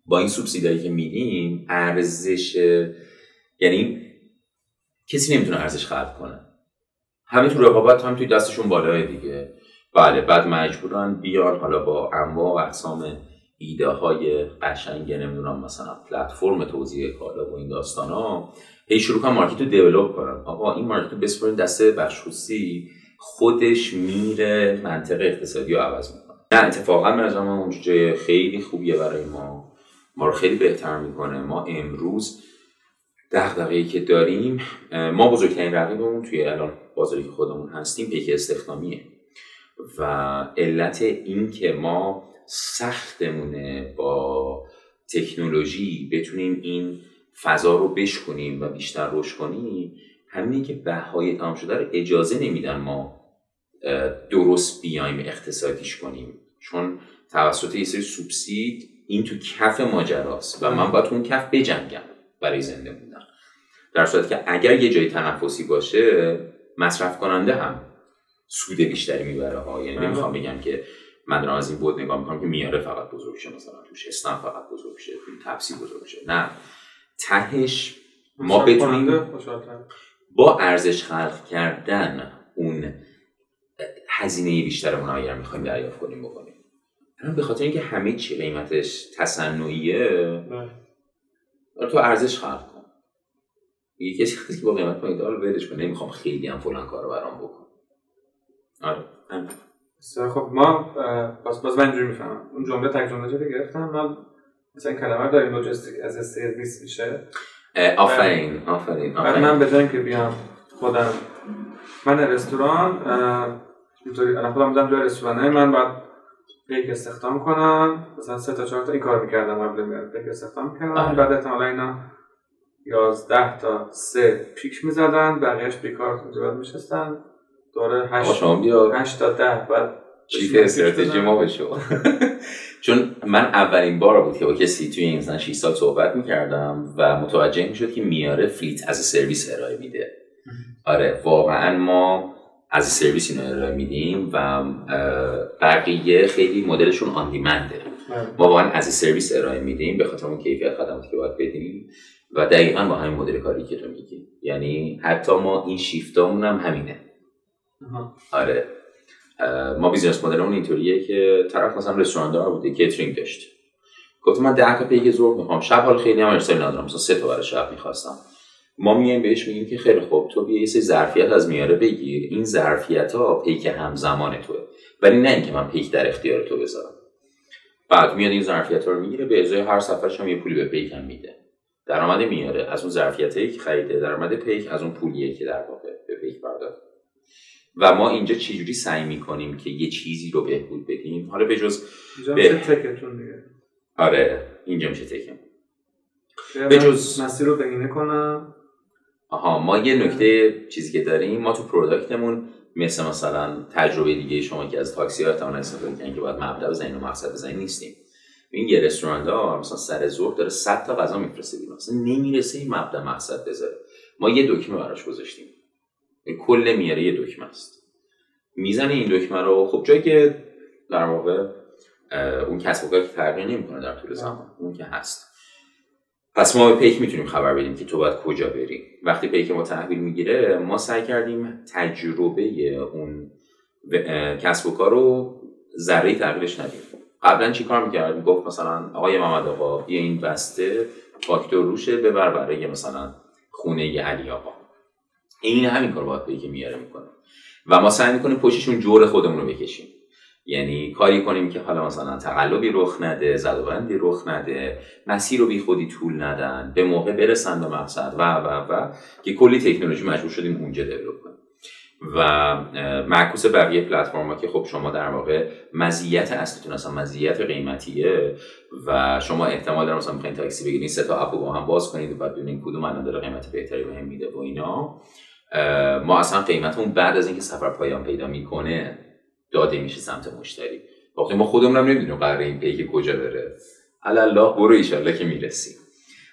با این سوبسیدایی که میدیم ارزش یعنی کسی نمی‌تونه ارزش خلق کنه. همین تو رقابت هم توی دستشون بالای دیگه. بله بعد مجبورن بیان حالا با انواع و اقسام ایده های قشنگ نمی‌دونم مثلا پلتفرم توزیع کالا و این داستان ها هی شروع کنن مارکت رو دیولوب کنن آقا این مارکت رو بسپرین دست بخش خودش میره منطق اقتصادی رو عوض می‌کنه. نه اتفاقا به نظر من جای خیلی خوبیه برای ما. ما رو خیلی بهتر می‌کنه. ما امروز دغدغه‌ای که داریم ما بزرگترین رقیبمون توی الان بازاری که خودمون هستیم پیک استخدامیه. و علت این که ما سختمونه با تکنولوژی. بتونیم این فضا رو بشکنیم و بیشتر رشد کنیم. همینه که بهای تمام شده رو اجازه نمیدن ما درست بیایم اقتصادیش کنیم. چون توسط یه سری سوبسید این تو کف ماجراست و من باید اون کف بجنگم برای زنده بودن در صورتی که اگر یه جای تنفسی باشه مصرف کننده هم سود بیشتری می‌بره ها. یعنی نمی‌خوام بگم که من دارم از این بود نگاه می‌کنم که میاره فقط بزرگ شه مثلا توش استن فقط بزرگ شه تپسی بزرگ شه. نه. تهش ما بتونیم با ارزش خلق کردن اون هزینه بیشتر اون اگر می‌خوایم دریافت کنیم بکنیم. به خاطر اینکه همه چی قیمتش تصنعیه تو ارزش خلق کن. یه کسی که با قیمت پایین دار ولش کن نمی‌خوام خیلی هم فلان کارو برام بکن. آره. خب ما باز باز من اینجوری می‌فهمم. اون جمله تک جمله رو گرفتم ما مثلا کلمه داریم لوجستیک از سرویس میشه. آفرین آفرین آفرین. من به که بیام خودم من رستوران اینطوری الان خودم بودم جای رستورانه من بعد پیک استخدام کنم. مثلا سه تا چهار تا این کار می‌کردم قبل میاد پیک استخدام می‌کردم آره. بعد احتمالا اینا یازده تا سه پیک می‌زدن بقیهش بیکار اونجا میشستن. دوره هشت, هشت تا ده بعد چیف استراتژی ما بشه چون من اولین بار بود که با کسی توی این مثلا 6 سال صحبت می‌کردم و متوجه می‌شد که میاره فلیت از سرویس ارائه میده. آره واقعا ما از سرویس اینو ارائه میدیم و بقیه خیلی مدلشون آن دیمنده بله. ما واقعا از سرویس ارائه میدیم به خاطر اون کیفیت خدماتی که باید بدیم و دقیقا با همین مدل کاری که تو میگی. یعنی حتی ما این شیفتامون هم همینه. آره. ما business model مون اینطوریه که طرف مثلا رستوران دار بوده کیترینگ داشت. گفتم من 10 تا پیک ظهر می‌خوام. شب حال خیلی هم ارسال ندارم. مثلا سه تا برای شب می‌خواستم. ما میایم بهش میگیم که خیلی خوب تو بیا یه سری ظرفیت از میاره بگیر. این ظرفیت ها پیک همزمان توه. ولی نه اینکه من پیک در اختیار تو بذارم. بعد میاد این ظرفیت ها رو می‌گیره به ازای هر سفرش هم یه پولی به پیک هم میده. درآمد میاره از اون ظرفیت که خریده درآمد پیک از اون پولیه که در واقع به پیک پرداخت و ما اینجا چجوری سعی می‌کنیم که یه چیزی رو بهبود بدیم؟ حالا به جز به... تکتون دیگه. آره اینجا میشه تکم. به جز مسیر رو بگینه کنم. آها ما یه نکته چیزی که داریم ما تو پروداکتمون مثل مثلا تجربه دیگه شما که از تاکسی ها احتمال استفاده کنید که باید مبدا بزنین و مقصد بزنین نیستیم. این یه رستوران دار مثلا سر ظهر داره 100 تا غذا میفرسته بیرون. مثلا نمی‌رسه این مبدا مقصد بذاره. ما یه دکمه براش گذاشتیم. کل میاره یه دکمه است. می‌زنه این دکمه رو خب جایی که در واقع اون کسب و که تغییر نمی‌کنه در طول زمان اون که هست. پس ما به پیک می‌تونیم خبر بدیم که تو باید کجا بریم وقتی پیک ما تحویل می‌گیره ما سعی کردیم تجربه اون کسب و کار رو ذره تغییرش ندیم. قبلا چی کار می‌کرد گفت مثلا آقای محمد آقا بیا این بسته فاکتور روشه ببر برای مثلا خونه علی آقا. این همین کار باید پیک میاره می‌کنه. و ما سعی می‌کنیم پشتشون جور خودمون رو بکشیم. یعنی کاری کنیم که حالا مثلا تقلبی رخ نده زدوبندی رخ نده مسیر رو بی خودی طول ندن به موقع برسن به مقصد و و و که کلی تکنولوژی مجبور شدیم اونجا دیولپ کنیم. و معکوس بقیه پلتفرم که خب شما در واقع مزیت اصلیتون اصلا مزیت قیمتیه و شما احتمال دارم مثلا می‌خواین تاکسی بگیرین سه تا اپ با هم باز کنید و بعد ببینید کدوم الان داره قیمت بهتری بهم میده و اینا. ما اصلا قیمتمون بعد از اینکه سفر پایان پیدا می‌کنه داده میشه سمت مشتری. وقتی ما خودمون نمی‌دونیم قرار این پیک کجا بره. الله برو ایشالله که می‌رسیم.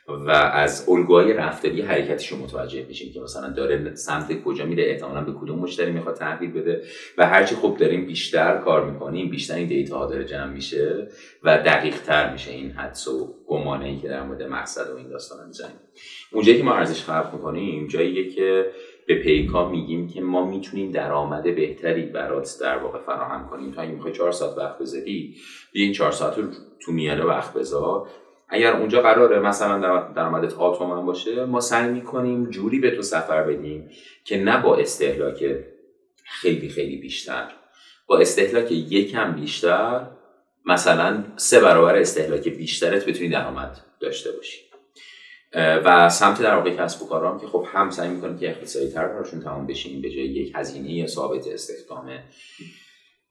و از الگوهای رفتاری حرکتش رو متوجه میشیم که مثلا داره سمت کجا میره احتمالا به کدوم مشتری می‌خواد تحویل بده. و هرچی خوب داریم بیشتر کار می‌کنیم بیشتر این دیتا ها داره جمع میشه و دقیق تر میشه این حدس و گمانه ای که در مورد مقصد و این داستان می‌زنیم. اونجایی که ما ارزش خلق می‌کنیم جاییه که به پیکا میگیم که ما می‌تونیم درآمد بهتری برات در واقع فراهم کنیم. تا می‌خوای 4 ساعت وقت بذاری بیا این 4 ساعت رو تو میانه وقت بذار. اگر اونجا قراره مثلا درآمدت آتومن باشه ما سعی می‌کنیم جوری به تو سفر بدیم که نه با استهلاک خیلی خیلی بیشتر با استهلاک یکم بیشتر مثلا سه برابر استهلاک بیشترت بتونی درآمد داشته باشی. و سمت در واقع کسب و کارام که خب هم سعی می‌کنیم که اقتصادی تر براشون تمام بشیم به جای یک هزینه ثابت استخدام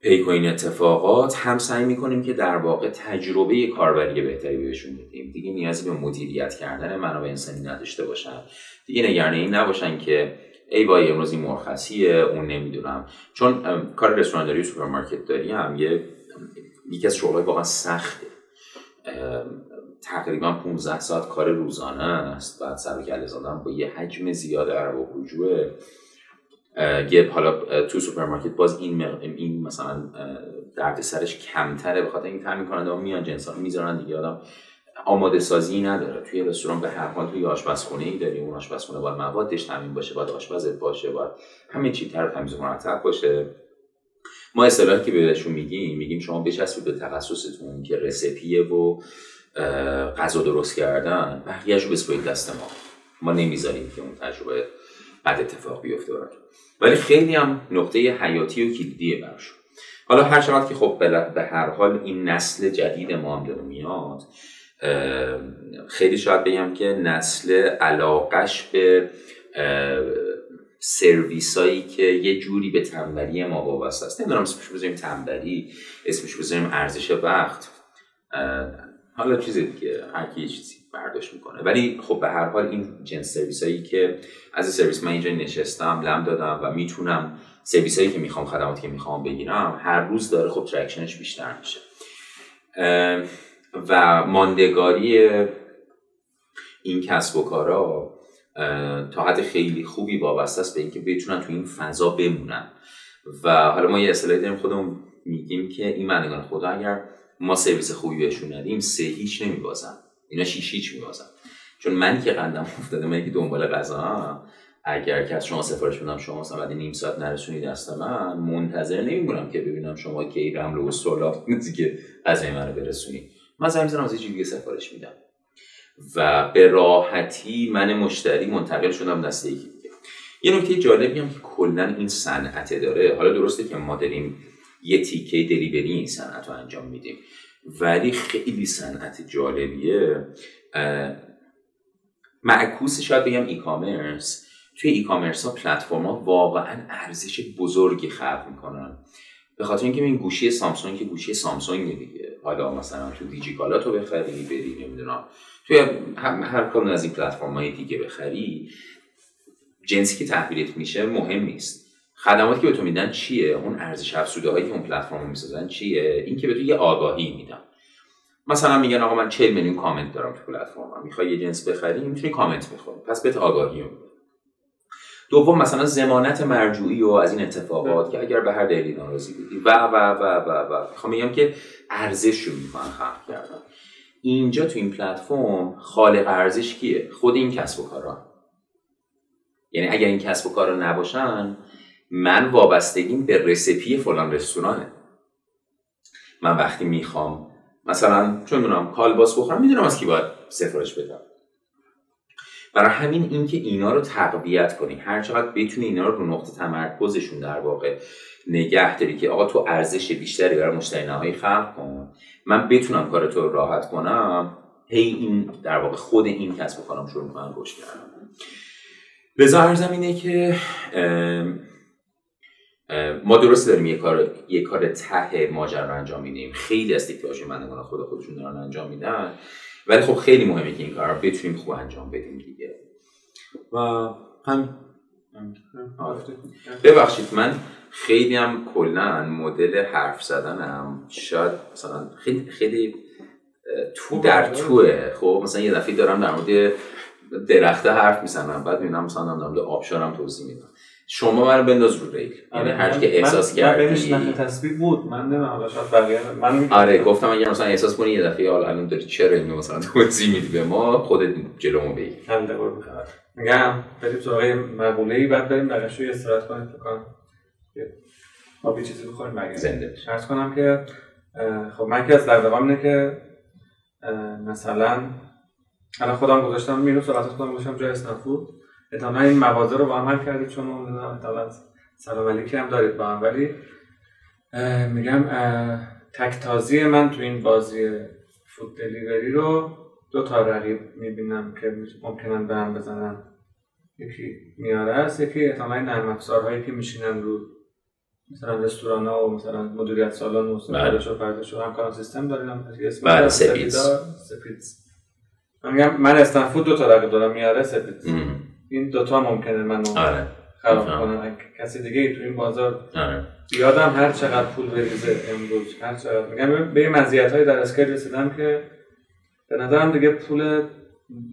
پیک این اتفاقات هم سعی می‌کنیم که در واقع تجربه کاربری بهتری بهشون بدیم. دیگه نیازی به مدیریت کردن منابع انسانی نداشته باشن. دیگه نگران این نباشن که ای وای امروز این مرخصیه اون نمی‌دونم. چون کار رستوران و سوپرمارکت داری هم یه یکی از شغلای واقعا سخته. تقریبا 15 ساعت کار روزانه است. بعد سر کله زدن با یه حجم زیاد ارباب رجوع یه حالا تو سوپرمارکت باز این این مثلا درد سرش کمتره به خاطر اینکه تامین کننده ها میان جنس می‌ذارن دیگه. آدم آماده سازی نداره. توی رستوران به هر حال توی آشپزخونه ای داری اون آشپزخونه باید موادش تامین باشه باید آشپزت باشه باید همه چی تر تمیز مرتب باشه. ما اصطلاحی که بهشون میگیم میگیم شما بچسبید به تخصصتون که رسپیه و غذا درست کردن بقیهش رو بسپرید دست ما. ما نمی‌ذاریم که اون تجربه بد اتفاق بیفته براتون. ولی خیلی هم نقطه حیاتی و کلیدیه براشون حالا هر شود که خب به هر حال این نسل جدید ما هم داره میاد خیلی شاید بگم که نسل علاقش به سرویس هایی که یه جوری به تنبلی ما وابسته است. نمی‌دونم اسمش بذاریم تنبلی اسمش بذاریم ارزش وقت. حالا چیز دیگه هر کی چیزی برداشت می‌کنه. ولی خب به هر حال این جنس سرویس هایی که از سرویس من اینجا نشستم لم دادم و می‌تونم سرویس هایی که می‌خوام خدماتی که می‌خوام بگیرم هر روز داره خب traction ش بیشتر میشه. و ماندگاری این کسب و کارا تا حد خیلی خوبی وابسته است به اینکه بتونن تو این فضا بمونن. و حالا ما یه اصطلاحی داریم خودمون میگیم که این معنیگان خدا اگر ما سرویس خوبی بهشون ندیم سه هیچ نمیبازن. اینا شیش هیچ میبازن. چون من که قندم افتاده من که دنبال غذا اگر که از شما سفارش بدم شما مثلا بعد نیم ساعت نرسونی دست من منتظر نمیمونم که ببینم شما کی رمل و استرلا که غذای منو برسونی. من زنگ می‌زنم از دیگه سفارش میدم. و به راحتی من مشتری منتقل شدم دست یکی دیگه. یه نکته جالبی هم که کلا این صنعت داره حالا درسته که ما داریم یه تیکه دلیوری این صنعت رو انجام میدیم. ولی خیلی صنعت جالبیه. معکوس شاید بگم ای کامرس توی ای کامرس ها پلتفرم ها واقعا ارزش بزرگی خلق می‌کنن. به خاطر اینکه این گوشی سامسونگ که گوشی سامسونگ دیگه. حالا مثلا تو دیجیکالا تو بخری بری نمی‌دونم. توی هر کدوم از این پلتفرم های دیگه بخری جنسی که تحویلت میشه مهم نیست. خدماتی که به تو میدن چیه؟ اون ارزش افزوده هایی که اون پلتفرم می‌سازن چیه؟ این که به تو یه آگاهی میدن. مثلا میگن آقا من 40 میلیون کامنت دارم تو پلتفرمم. می‌خوای یه جنس بخری؟ می‌تونی کامنت بخونی پس بهت آگاهی میدن. دوم مثلا زمانت مرجوعی و از این اتفاقات که اگر به هر دلیلی ناراضی بودی. و و و و و می‌خوام میگم که ارزش رو می‌کنن خلق کردن. اینجا تو این پلتفرم خالق ارزش کیه؟ خود این کسب و کارا. یعنی اگر این کسب و کارا نباشن من وابستگیم به رسپی فلان رستورانه. من وقتی می‌خوام مثلا چون می‌دونم کالباس بخورم می‌دونم از کی باید سفارش بدم. برای همین اینکه اینا رو تقویت کنی هر چقدر بتونی اینا رو رو نقطه تمرکزشون در واقع نگه داری که آقا تو ارزش بیشتری برای مشتری نهایی خلق کن. من بتونم کارتو رو راحت کنم. هی این در واقع خود این کسب و کارم شروع می‌کنم رشد کردم. لذا ارزم اینه که ما درست داریم یه کار یه کار ته ماجرا رو انجام میدیم. خیلی از مندگان خود خودشون دارن انجام میدن. ولی خب خیلی مهمه که این کار رو بتونیم خوب انجام بدیم دیگه. و هم ببخشید من خیلی هم کلا مدل حرف زدنم شاید مثلا خیلی خیلی تو در توه. خب مثلا یه دفعه دارم در مورد درخته حرف می‌زنم. بعد می‌بینم مثلا در مورد آبشارم توضیح میدم. شما من بنداز رو ریل. یعنی آره، هر که احساس کردی. بینش نخ تصویر بود. من نمی‌دونم حالا شاید بقیه من آره گفتم اگه مثلا احساس کنی یه دفعه حالا الان داری چرا اینو مثلا توضیح میدی به ما خودت جلومو بگی. می‌خواد میگم بریم سراغ مقوله ای بعد بریم بقیش رو استراحت کنیم. فکر کنم ما یه چیزی بخوریم برگردیم. زنده. عرض کنم که خب من که از دغدغه‌م اینه که مثلا الان خودم گذاشتم مینو صحبت خودم گذاشتم جای اسنفود احتمالا این مغازه رو با هم حل کردید چون احتمالا سلام علیکی هم دارید با هم ولی اه، میگم تکتازی من تو این بازی فود دلیوری رو دو تا رقیب می‌بینم که ممکنن به هم بزنن یکی میاره است یکی احتمالا نرم افزارهایی که میشینن رو مثلا رستوران ها و مثلا مدیریت سالن و بله. سفارش و پرداش و همکاران سیستم داریم بله، سپیدز. سپیدز من میگم من استنفود دو تا رقیب دارم میاره سپیدز. این دوتا ممکنه منو آره. خراب. کنن اگه کسی دیگه ای تو این بازار آره. یادم هر چقدر پول بریزه امروز هر چقدر. میگم به مزیت های در اسکیل رسیدم که به نظرم دیگه پول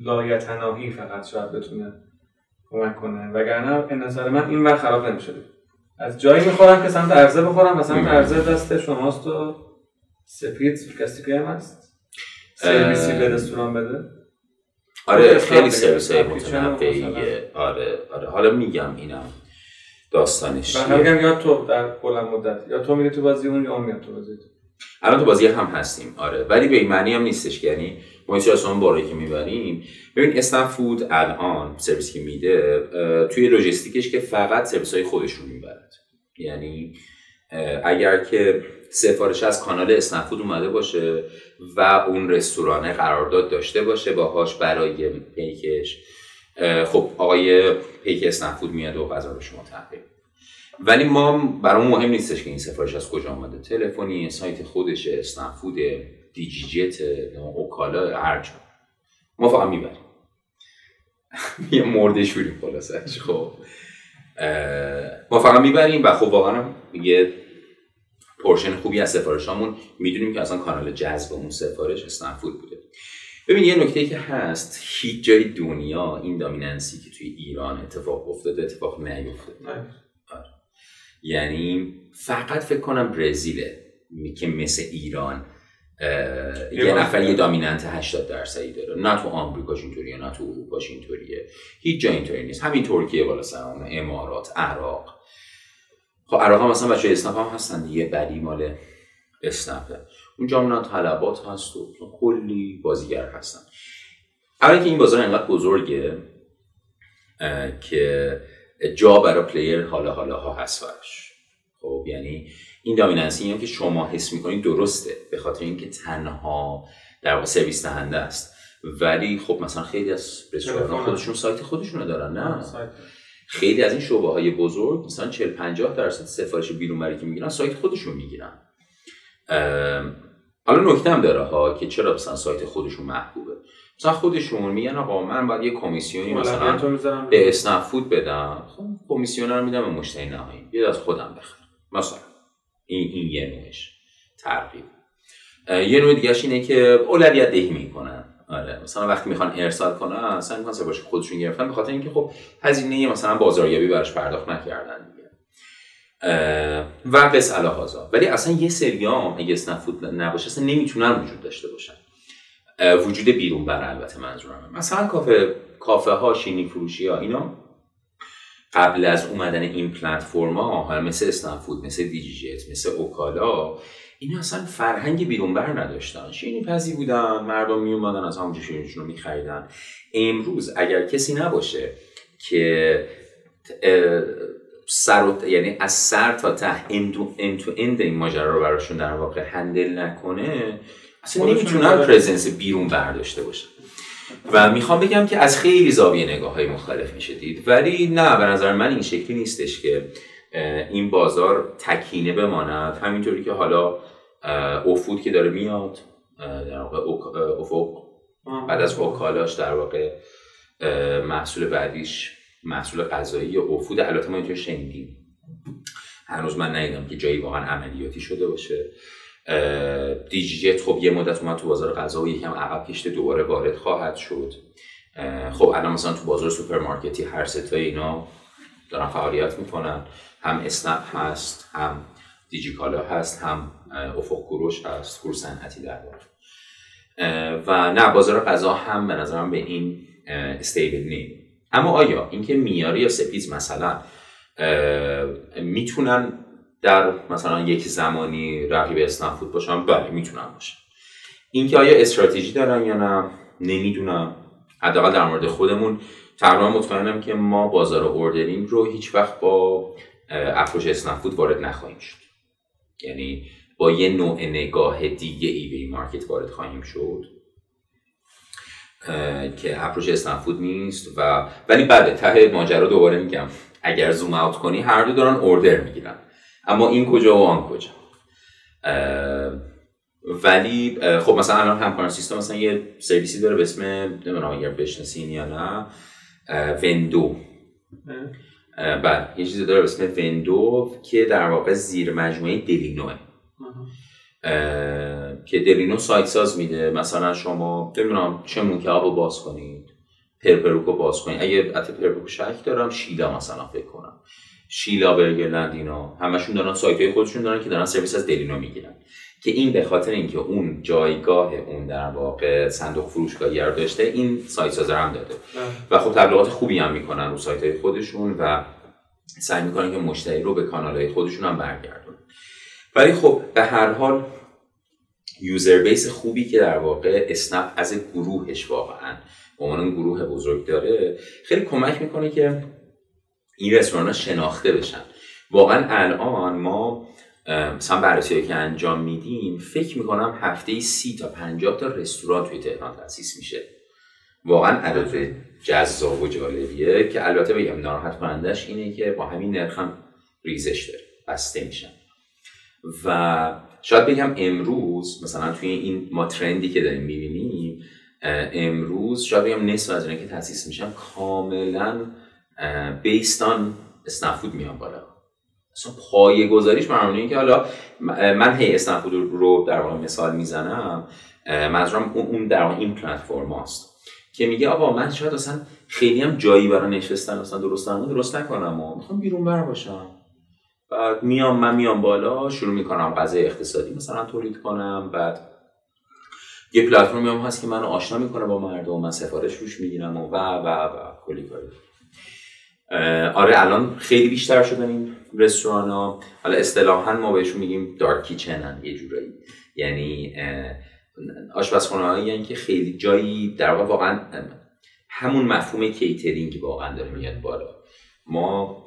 لایتناهی فقط شاید بتونه کمک کنه. وگرنه به نظر من این وقت خراب نمیشه از جایی می‌خورم که سمت عرضه بخورم و سمت. عرضه دست شماست و سپید کسی که هم هست سرویسی به رستوران بده. آره خیلی سرویس های متنوعیه آره آره. حالا میگم اینم داستانش چیه. میگم یا تو در بلند مدت یا تو میری تو بازی اون یا اون میاد تو بازی تو. الان تو بازی هم هستیم آره. ولی به این معنی هم نیستش که یعنی ما از اون باره که می‌بریم ببین اسنپ فود الان سرویسی که میده توی لوجستیکش که فقط سرویس های خودش رو می‌برد. یعنی اگر که سفارش از کانال اسنپ فود اومده باشه و اون رستورانه قرارداد داشته باشه باهاش برای پیکش. خب آقای پیک اسنپ فود میاد و غذا رو شما تحویل ولی ما برامون مهم نیستش که این سفارش از کجا آمده تلفنی سایت خودشه اسنفود دیجیجت اوکالا هر جا. ما فقط می‌بریم. یه مرده شوریم خلاصش خب. ما فقط می‌بریم و خب واقعا یه پورشن خوبی از سفارشامون می‌دونیم که اصلا کانال جذب اون سفارش اسنفود بوده. ببین یه نکته که هست هیچ جای دنیا این دامیننسی که توی ایران اتفاق افتاده اتفاق نیفتاده. یعنی فقط فکر کنم برزیله که مثل ایران یه. نفر یه دامیننت 80 درصدی داره. نه تو آمریکاش اینطوریه نه تو اروپاش اینطوریه. هیچ جا اینطوری نیست. همین ترکیه بالا سرمون امارات عراق. خب عراق هم مثلا بچه اسنپ هم هستن دیگه بری مال اسنپه اونجا هم طلبات هست و کلی بازیگر هستن. اولا که این بازار انقدر بزرگه که جا برای پلیر حالا حالا ها هست براش. خب یعنی این دامیننسی هم که شما حس می‌کنید درسته به خاطر اینکه تنها در واقع سرویس دهنده است. ولی خب مثلا خیلی از رستوران. خودشون سایت خودشونو دارن نه؟ سایت. خیلی از این شعبه های بزرگ مثلا 40 50 درصد سفارش بیرون که می‌گیرن سایت خودشون می‌گیرن. حالا نکته هم داره ها که چرا مثلا سایت خودشون محبوبه. مثلا خودشون میگن آقا من باید یه کمیسیونی مثلا به اسنپ فود بدم. خب کمیسیون رو میدم به مشتری نهایی. بیاد از خودم بخر مثلا. این این یه نوعش ترغیب. یه نوع دیگهش اینه که اولویت دهی می‌کنن. آره. مثلا وقتی می‌خوان ارسال کنن اصلا می‌خوان سرورش خودشون گرفتن به خاطر اینکه خب هزینه مثلا بازاریابی براش پرداخت نکردن دیگه. و قص هازا ولی اصلا یه سریام اگه اسنفود نباشه اصلا نمی‌تونن وجود داشته باشن. وجود بیرون بر البته منظورم. مثلا کافه کافه ها شینی فروشی ها اینا قبل از اومدن این پلتفرم ها مثل اسنپ‌فود مثل دیجی‌جت مثل اکالا اینا اصلا فرهنگ بیرون بر نداشتن. شیرینی پزی بودن مردم می اومدن از همونجا شیرینیشون رو میخریدن. امروز اگر کسی نباشه که سر یعنی از سر تا ته end to end این ماجرا رو براشون در واقع handle نکنه اصلا نمی‌تونن presence بیرون بر داشته باشن. و می‌خوام بگم که از خیلی زاویه نگاه های مختلف میشه دید. ولی نه به نظر من این شکلی نیستش که این بازار تکینه بماند. همینطوری که حالا افود که داره میاد در واقع افق بعد از اوکالاش در واقع محصول بعدیش محصول غذایی افود. البته ما اینطور شنیدیم. هنوز من ندیدم که جایی واقعا عملیاتی شده باشه. دیجیت خب یه مدت اومد تو بازار غذا و یکم عقب کشته دوباره وارد خواهد شد. خب الان مثلا تو بازار سوپرمارکتی هر ستای اینا دارن فعالیت می‌کنن. هم اسنپ هست هم دیجیکالا هست هم افق کوروش هست کور صنعتی در واقع. و نه بازار غذا هم به نظرم به این استیبل نیم. اما آیا اینکه میاری یا سپیز مثلا می‌تونن در مثلا یک زمانی رقیب اسنپ باشن؟ بله می‌تونن باشن. اینکه آیا استراتژی دارن یا نه نمی‌دونم. حداقل در مورد خودمون. تقریبا مطمئنم که ما بازار ordering رو هیچ وقت با approach اسنپ وارد نخواهیم شد. یعنی با یه نوع نگاه دیگه ای به این market وارد خواهیم شد. که approach اسنپ نیست و ولی بعد ته ماجرا دوباره میگم. اگر زوم اوت کنی هر دو دارن اوردر می‌گیرن. اما این کجا و آن کجا. ولی خب مثلا الان همکاران سیستم مثلا یه سرویسی داره به اسم نمی‌دونم اگر بشناسین یا نه. وندو. بله یه چیزی داره به اسم وندو که در واقع زیر مجموعه دلینوه. که دلینو سایت ساز میده. مثلا شما نمی‌دونم چه مونکه رو باز کنید. پرپروکو باز کنید. اگه حتی پرپروکو شک دارم شیلا مثلا فکر کنم. شیلا برگرلند اینا همشون دارن سایت های خودشون دارن که دارن سرویس از دلینو می‌گیرن. که این به خاطر اینکه اون جایگاه اون در واقع صندوق فروشگاهی رو داشته این سایت سازر هم داده. و خب تبلیغات خوبی هم می‌کنن رو سایت های خودشون و سعی می‌کنن که مشتری رو به کانال های خودشون هم برگردون ولی خب به هر حال یوزر بیس خوبی که در واقع اسنپ از گروهش واقعا به عنوان گروه بزرگ داره خیلی کمک می‌کنه که این رستوران ها شناخته بشن. واقعا الان ما مثلا بررسی که انجام میدیم فکر می‌کنم هفته سی تا 50 تا رستوران توی تهران تاسیس میشه. واقعا عدد جذاب و جالبیه که البته بگم ناراحت کنندش اینه که با همین نرخ هم ریزش داره بسته میشن. و شاید بگم امروز مثلا توی این ما ترندی که داریم می‌بینیم امروز شاید بگم نصف از که تاسیس میشن کاملا بیستان اسنفود میان بالا. اصلا پایه گذاریش معنی که حالا من هی اسنفود رو در واقع مثال می‌زنم منظورم اون در واقع این پلتفرم هاست که میگه آقا من شاید اصلا خیلی هم جایی برای نشستن اصلا درست درست نکنم و می‌خوام بیرون بر باشم. بعد میام من میام بالا شروع می‌کنم غذای اقتصادی. مثلا تولید کنم بعد یه پلتفرمی هم هست که منو آشنا می‌کنه با مردم من سفارش روش می‌گیرم و و و, و کلی کاری. آره الان خیلی بیشتر شدن این رستوران ها حالا اصطلاحا ما بهشون میگیم dark kitchen یه جورایی. یعنی آشپزخونه هایی که خیلی جایی در واقع واقعا همون مفهوم کیترینگ واقعا داره میاد بالا. ما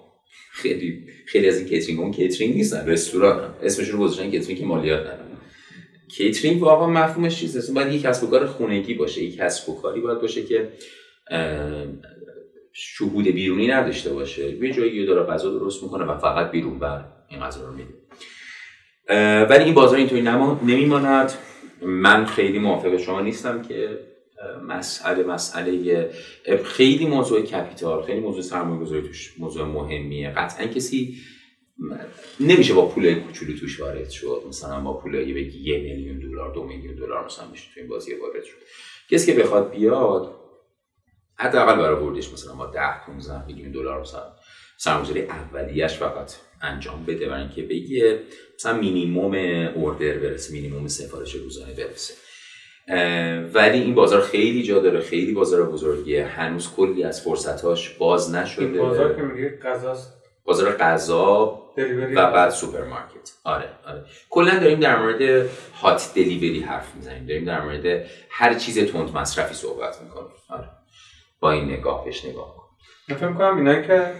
خیلی خیلی از این کیترینگ اون کیترینگ نیستن رستوران اسمشون رو گذاشتن کیترینگ که مالیات ندارن. کیترینگ واقعا مفهومش چیزه. باید یک کسب و کار خونگی باشه. یک کسب و کاری باید باشه که شهود بیرونی نداشته باشه. یه جایی داره غذا درست می‌کنه و فقط بیرون بر این غذا رو میده. ولی این بازار اینطوری نمیماند. من خیلی موافق شما نیستم که مسئله مسئله خیلی موضوع capital خیلی موضوع سرمایه گذاری توش موضوع مهمیه. قطعا کسی نمیشه با پول کوچولو توش وارد شد. مثلا با پول بگی یه میلیون دلار دو میلیون دلار مثلا میشه تو این بازی وارد شد. کسی که بخواد بیاد حداقل برای ورودش مثلا ما 10 15 میلیون دلار مثلا سرمایه‌گذاری اولیش فقط انجام بده برای اینکه بگه مثلا مینیمم اوردر برسه مینیمم سفارش روزانه برسه. ولی این بازار خیلی جا داره خیلی بازار بزرگیه. هنوز کلی از فرصتاش باز نشده. این بازار که میگی غذاست بازار غذا و بعد سوپرمارکت. آره آره. کلا داریم در مورد هات دلیوری حرف می‌زنیم. داریم در مورد هر چیز تند مصرفی صحبت می‌کنیم. آره. با این نگاه بهش نگاه کن من فکر کنم اینا که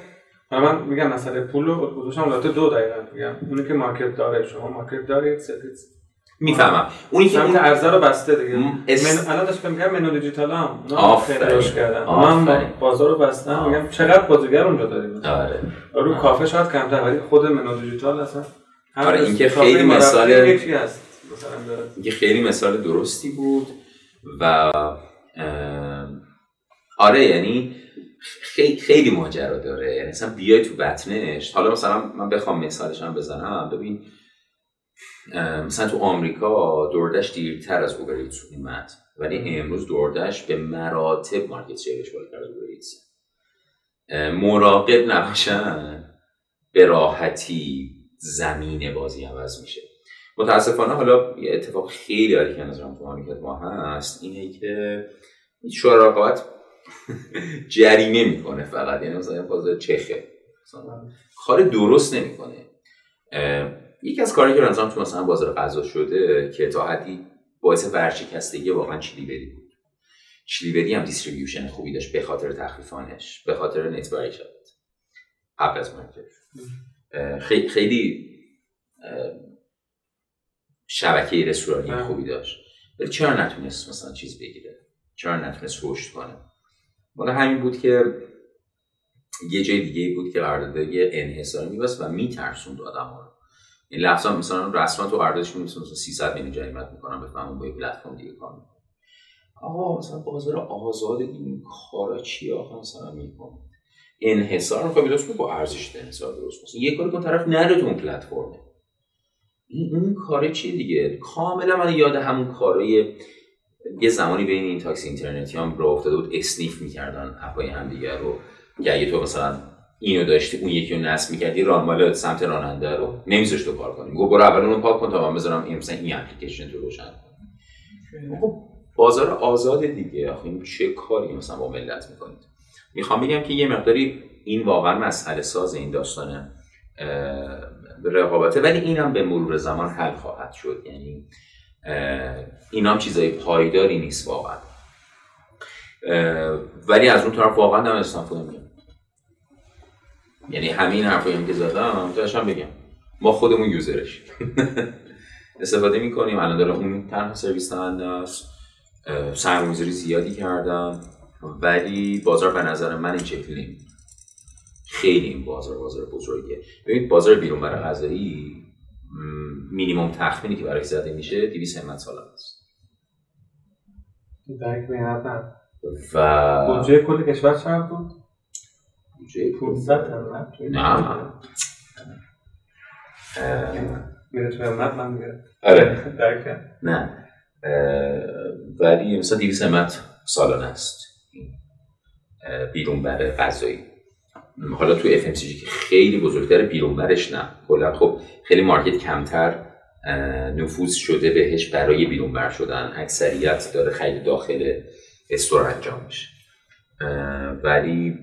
من میگم مسئله پول رو گذاشتم البته دو دقیقا میگم. اونی که مارکت داره شما مارکت دارید می‌فهمم. اونی که اون عرضه رو بسته دیگه. من الان داشت میگم منو دیجیتال هم آفرین. کردن من بازار رو بستم میگم چقدر بازیگر اونجا داریم؟ آره. رو کافه شاید کمتر ولی خود منو دیجیتال اصلا آره این که خیلی مثال یکی هست؟ مثلا این خیلی مثال درستی بود و آره یعنی خیلی خیلی ماجرا داره. یعنی مثلا بیای تو بطنش. حالا مثلا من بخوام مثالش هم بزنم. ببین مثلا تو آمریکا دوردش دیرتر از اوبر ایتس اومد. ولی امروز دوردش به مراتب مارکت شیرش بالاتر از اوبر ایتس. مراقب نباشن. به راحتی زمین بازی عوض میشه. متاسفانه حالا یه اتفاق خیلی عالی که نظرم تو مملکت ما هست. اینه که شورای رقابت جریمه می‌کنه فقط. یعنی مثلا بازار چخه. کار درست نمی‌کنه. یکی از کاری که رنظام تو مثلا بازار غذا شده که تا حدی باعث ورشکستگی واقعا چیلیبری بود. چیلیبری هم دیستریبیوشن خوبی داشت به خاطر تخفیفانش به خاطر نت شد. قبل از مارکت. خیلی خیلی شبکه رستورانی خوبی داشت. ولی چرا نتونست مثلا چیز بگیره؟ چرا نتونست رشد کنه؟ مال همین بود که یه جای دیگه بود که قرارداد یه انحصاری میبست و میترسوند آدم ها این لفظ مثلا رسما تو قراردادش میبست مثلا 300 میلیون جریمت می‌کنم بفهمون با یک پلتفرم دیگه کار می‌کنم. آقا مثلا بازار آزاد این کارا چی آقا مثلا می‌کنه انحصار رو درست با ارزش انحصار درست. مثلا یه کاری کن طرف نره تو اون پلتفرمه این اون کاره چیه دیگه؟ کاملا من یاد همون کارای یه زمانی بین این تاکسی اینترنتی هم رو افتاده بود اسنیف می‌کردن اپای هم دیگر رو. که تو مثلا اینو داشتی اون یکی رو نصب می‌کردی رانمال سمت راننده رو. نمیذاش تو کار کنی. گفت برو اول اونو پاک کن تا من بذارم این مثلا این اپلیکیشن تو روشن کنم. خب بازار آزاد دیگه. آخه این چه کاری مثلا با ملت می‌کنید؟ می‌خوام بگم که یه مقداری این واقعا مسئله ساز این داستان رقابته. ولی اینم به مرور زمان حل خواهد شد. یعنی اینا هم چیزای پایداری نیست واقعا. ولی از اون طرف واقعا نم استفاده میگم یعنی همین حرفایی هم که زدم داشتم بگم. ما خودمون یوزرش استفاده می‌کنیم. الان داره اون تنها سرویس دهنده است. سرمایه‌گذاری زیادی کردم. ولی بازار به نظر من این شکلی خیلی این بازار بازار بزرگیه. ببینید بازار بیرون برای غذایی مینیمم تخمینی که برای زده میشه 200 همت سال است. درک و بودجه کل کشور چند بود؟ بودجه 500 همت نه. میره تو همت من میگه آره. درک نه. ولی مثلا 200 همت سالانه است. بیرون بر غذایی. حالا تو FMCG که خیلی بزرگتر بیرون برش نه. کلا خب خیلی مارکت کمتر نفوذ شده بهش برای بیرون بر شدن. اکثریت داره خیلی داخل استور انجام میشه. ولی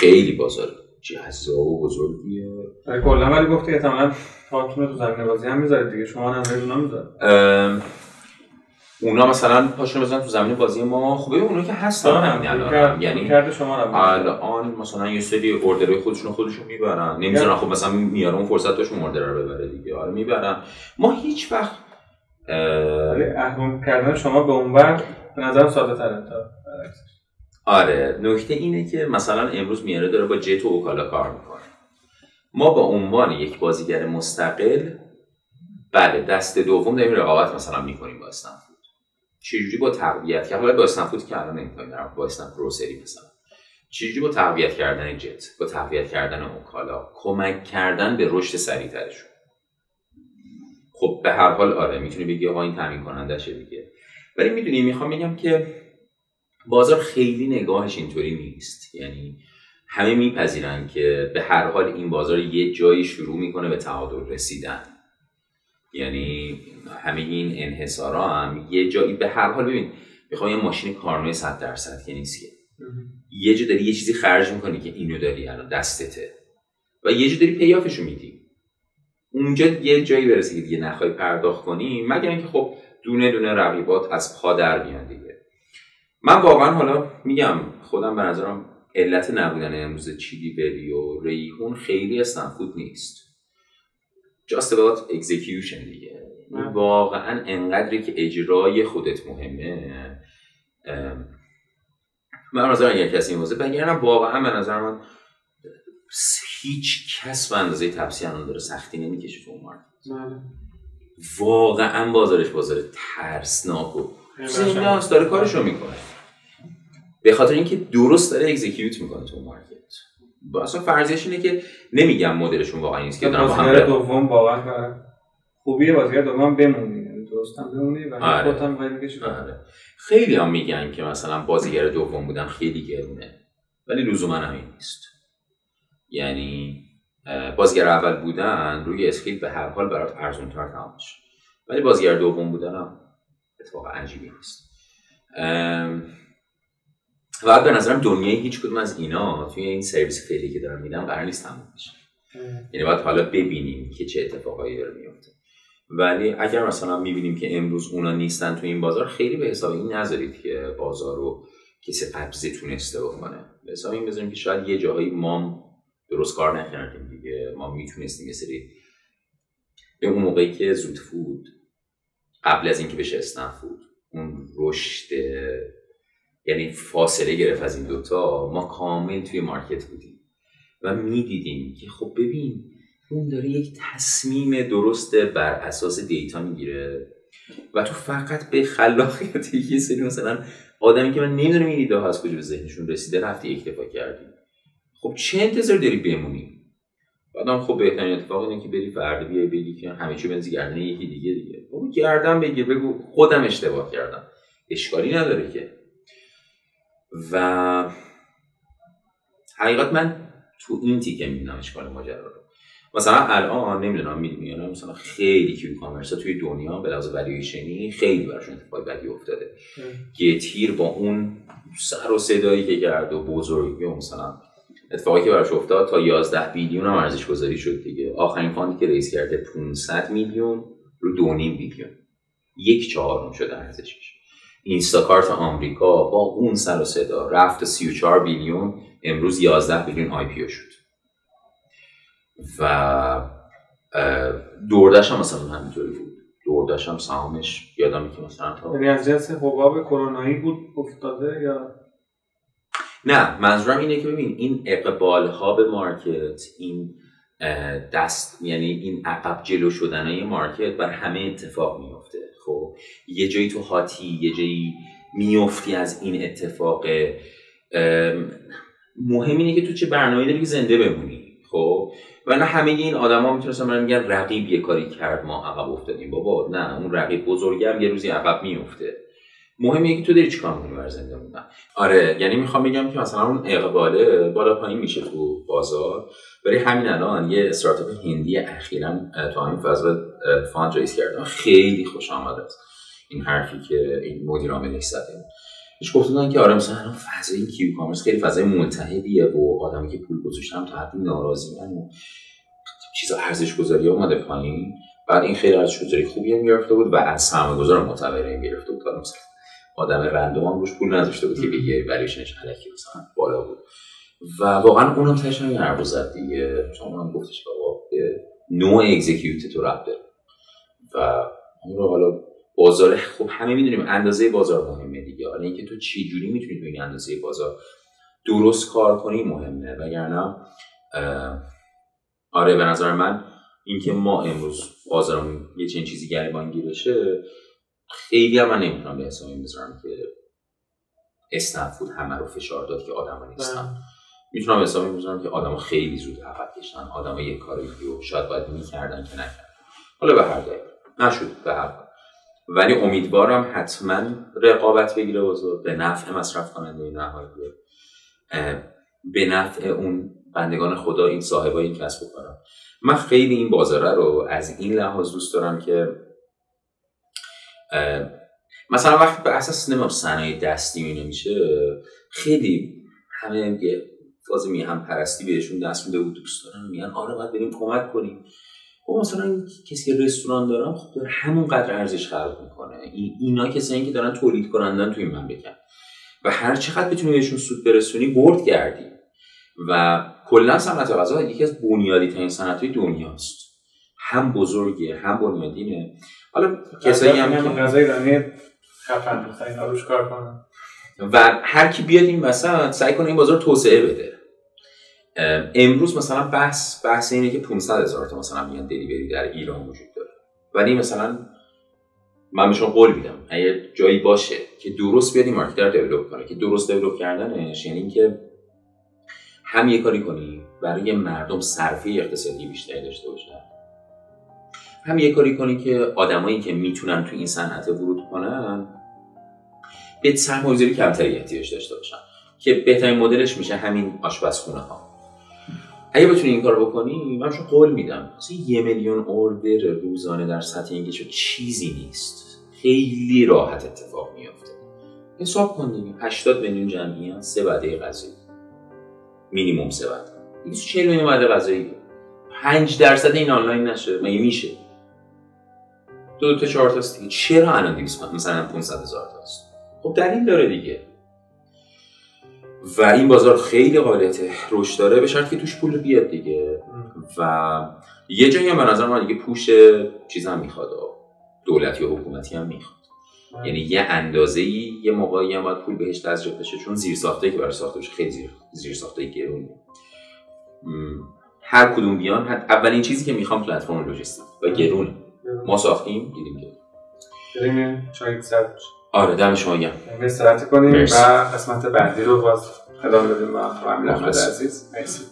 خیلی بازار جذاب و بزرگیه. کلا ولی گفتی احتمالاً تاکتون تو زمین بازی هم می‌ذارید دیگه. شما هم اونا می‌ذارید اونا مثلا پاشون بزنن تو زمین بازی ما. خب اونا که هستن یعنی کرده شما الان مثلا یه سری اوردرهای خودشون خودشون می‌برن. نمی‌ذارن خب مثلا میاره اون فرصت داشون اوردر رو ببره دیگه. آره می‌برن. ما هیچ وقت ولی احکام کردن شما به اون بر به نظرم ساده تره آره نکته اینه که مثلا امروز میاره داره با جت و اوکالا کار می‌کنه. ما با عنوان یک بازیگر مستقل بله دست دوم داریم رقابت مثلا می‌کنیم با استنفورد. چجوری با تقویت کردن؟ حالا با استنفورد که الان نمی‌تونیم با استنفورد روسری مثلا چجوری با تقویت کردن جت با تقویت کردن اوکالا کمک کردن به رشد سریعترشون؟ خب به هر حال آره می‌تونی بگی آقا این تامین کننده شه دیگه. ولی می‌دونی می‌خوام بگم که بازار خیلی نگاهش اینطوری نیست. یعنی همه میپذیرن که به هر حال این بازار یه جایی شروع می‌کنه به تعادل رسیدن. یعنی همه این انحصارا هم یه جایی به هر حال ببین می‌خوام یه ماشین کارنوی 100 درصد که نیست که. یه جا داری یه چیزی خرج می‌کنی که اینو داری الان دستته. و یه جا داری پیافشو میدی. اونجا یه جایی برسه که دیگه نخوای پرداخت کنی مگر اینکه خب دونه دونه رقیبات از پا در بیان دیگه. من واقعا حالا میگم خودم به نظرم علت نبودن امروز چیلی بری و ریحون خیلی استنفود نیست. Just about execution دیگه. واقعا انقدری که اجرای خودت مهمه. من نظر اگر کسی این واضح بگرم واقعا به نظر من هیچ کس به اندازه تپسی الان داره سختی نمی‌کشه تو اون بله. واقعا بازارش بازار ترسناک و زنداست داره کارشو می‌کنه. به خاطر اینکه درست داره اگزیکیوت می‌کنه تو مارکت اصلا فرضیش اینه که نمیگم مدلشون واقعا نیست که دارم بازیگر دوم واقعا خوبیه بازیگر دوم بمونی. درست هم بمونی و آره. خودت هم آره. خیلی هم میگن که مثلا بازیگر دوم بودن خیلی گرونه ولی لزوما همین نیست. یعنی بازیگر اول بودن روی اسکیل به هر حال برات ارزون تر تمام ولی بازیگر دوم بودن هم اتفاق عجیبی نیست. و به نظرم دنیای هیچ کدوم از اینا توی این سرویس فعلی که دارم میدم قرار نیست تموم بشه. یعنی باید حالا ببینیم که چه اتفاقایی داره میفته. ولی اگر مثلا می‌بینیم که امروز اونا نیستن تو این بازار خیلی به حساب این نذارید که بازار رو کسی قبضه تونسته بکنه. به حساب این بذاریم که شاید یه جاهایی ما درست کار نکردیم دیگه. ما می‌تونستیم یه سری به اون موقعی که زود فود قبل از اینکه بشه استن فود اون رشد یعنی فاصله گرفت از این دوتا ما کامل توی مارکت بودیم. و می‌دیدیم که خب ببین اون داره یک تصمیم درست بر اساس دیتا می‌گیره. و تو فقط به خلاقیت یه سری مثلا آدمی که من نمی‌دونم این ایده از کجا به ذهنشون رسیده رفتی اکتفا کردی. خب چه انتظار داری بمونی؟ بعدم خب بهترین اتفاق اینه که بری فردا بیای بگی که همه چی بنزی گردن یکی دیگه دیگه. بابا گردن بگیر بگو خودم اشتباه کردم. اشکالی نداره که. و حقیقت من تو این تیکه می‌بینم اشکال ماجرا رو. مثلا الان نمی‌دونم می‌دونم مثلا خیلی q-commerce توی دنیا به لحاظ والیویشنی خیلی براشون اتفاق بدی افتاده. گتیر با اون سر و صدایی که کرد و بزرگی و مثلا اتفاقی که براش افتاد تا 11 billion هم ارزش گذاری شد دیگه. آخرین fund ی که raise کرده 500 میلیون رو 2.5 billion. یک چهارم شده ارزشش. اینستاکارت آمریکا با اون سر و صدا رفت 34 billion امروز 11 billion IPO شد. و دوردش هم مثلا همینطوری بود. دوردش هم سهامش یادم که مثلا تا یعنی از جنس حباب کرونایی بود افتاده یا؟ نه منظورم اینه که ببین این اقبال ها به market این دست یعنی این عقب جلو شدن های market بر همه اتفاق میفته خب یه جایی تو هاتی یه جایی میفتی از این اتفاق. مهم اینه که تو چه برنامه داری که زنده بمونی. خب و نه همه این آدما می‌تونستن برن میگن رقیب یه کاری کرد ما عقب افتادیم. بابا نه اون رقیب بزرگم یه روزی عقب میفته مهم اینه که تو داری چیکار می‌کنی برای زنده موندن. آره یعنی می‌خوام بگم که مثلا اون اقباله بالا پایین میشه تو بازار. برای همین الان یه استارتاپ هندی اخیرا تو همین فاز fundraise کردن. خیلی خوش آمد است این حرفی که این مدیر عامل زده. هیچ گفتن که آره مثلا الان فضای این Q-commerce خیلی فضای ملتهبیه و آدمی که پول گذاشتن تا حدی ناراضی و چیز ارزش گذاری اومده پایین. بعد این خیلی ارزش گذاری خوبی هم گرفته بود و از سرمایه گذار معتبر گرفته بود. مثلا آدم random هم روش پول نذاشته بود که بگه ولیوشنش علکی مثلا بالا بود. و واقعا اونم تاش هم حرف زد دیگه. چون هم گفتش بابا نوع اکزیکیوت تو رب داره. و اون رو حالا بازار خب همه می‌دونیم اندازه بازار مهمه دیگه. حالا اینکه تو چی جوری می‌تونی تو این اندازه بازار درست کار کنی مهمه. وگرنه آره به نظر من اینکه ما امروز بازارمون یه چنین چیزی گریبانگیر بشه خیلی هم من نمی‌تونم به حساب این بذارم که اسنپ فود همه رو فشار داد که آدم نیستن. می‌تونم حساب بذارم که آدم خیلی زود عقب کشتن آدم یک کاری رو شاید باید می‌کردن که نکردن. حالا به هر دلیل. نشد به هر ولی امیدوارم حتما رقابت بگیره بازار به نفع مصرف کننده نهایی به نفع اون بندگان خدا این صاحبای این کسب و کارم من خیلی این بازاره رو از این لحاظ دوست دارم که مثلا وقتی به اساس نمیم صنایع دستی می نمیشه خیلی همه می هم پرستی بهشون دست میده بود دوست دارن میگن آره باید بریم کمک کنیم. خب مثلا کسی که رستوران دارم خب داره همون قدر ارزش خلق می‌کنه. اینا کسایی که دارن تولید کنندن توی من بکن و هر چقدر بتونی بهشون سود برسونی برد گردی و کلا صنعت غذا یکی از بنیادی ترین صنعت های دنیاست. هم بزرگه هم بنیادینه. حالا کسایی هم که غذای ایرانی خفن کار کنن و هر کی بیاد این مثلا سعی کنه این بازار توسعه بده. امروز مثلا بحث بحث اینه که 500 هزار تا مثلا میان دلیوری در ایران وجود داره. ولی مثلا من بهشون قول میدم اگه جایی باشه که درست بیاد این مارکت رو دیولپ کنه. که درست دیولپ کردنش یعنی اینکه هم یه کاری کنی برای مردم صرفه اقتصادی بیشتری داشته باشن هم یه کاری کنی که آدمایی که می‌تونن تو این صنعت ورود کنن به سرمایه‌گذاری کمتری احتیاج داشته باشن. که بهترین مدلش میشه همین آشپزخونه ها اگه بتونی این کار بکنی من شو قول میدم. مثلا یه میلیون اوردر روزانه در سطح انگلیش چیزی نیست. خیلی راحت اتفاق میافته. حساب کن دیگه. 80 میلیون جمعیت سه وعده غذایی. مینیمم سه وعده 240 میلیون وعده غذایی. 5 درصد این آنلاین نشه. مگه میشه؟ دو تا چهار تا چرا الان 200 مثلا 500 هزار تاست خب دلیل داره دیگه. و این بازار خیلی قابلیت رشد داره به شرط که توش پول بیاد دیگه. و یه جایی هم به نظر من دیگه پوش چیز هم می‌خواد دولتی و حکومتی هم می‌خواد. یعنی یه اندازه ای یه موقعی هم باید پول بهش تزریق بشه چون زیر ساخته که برای ساخته بشه خیلی زیر, زیر ساخته گرونه هر کدوم بیان اولین چیزی که می‌خوام پلتفرم لوجستیک و گرونه ما ساختیم دیدیم که آره دم شما گرم. استراحت کنیم و قسمت بعدی رو باز ادامه بدیم با همین عزیز مرسی.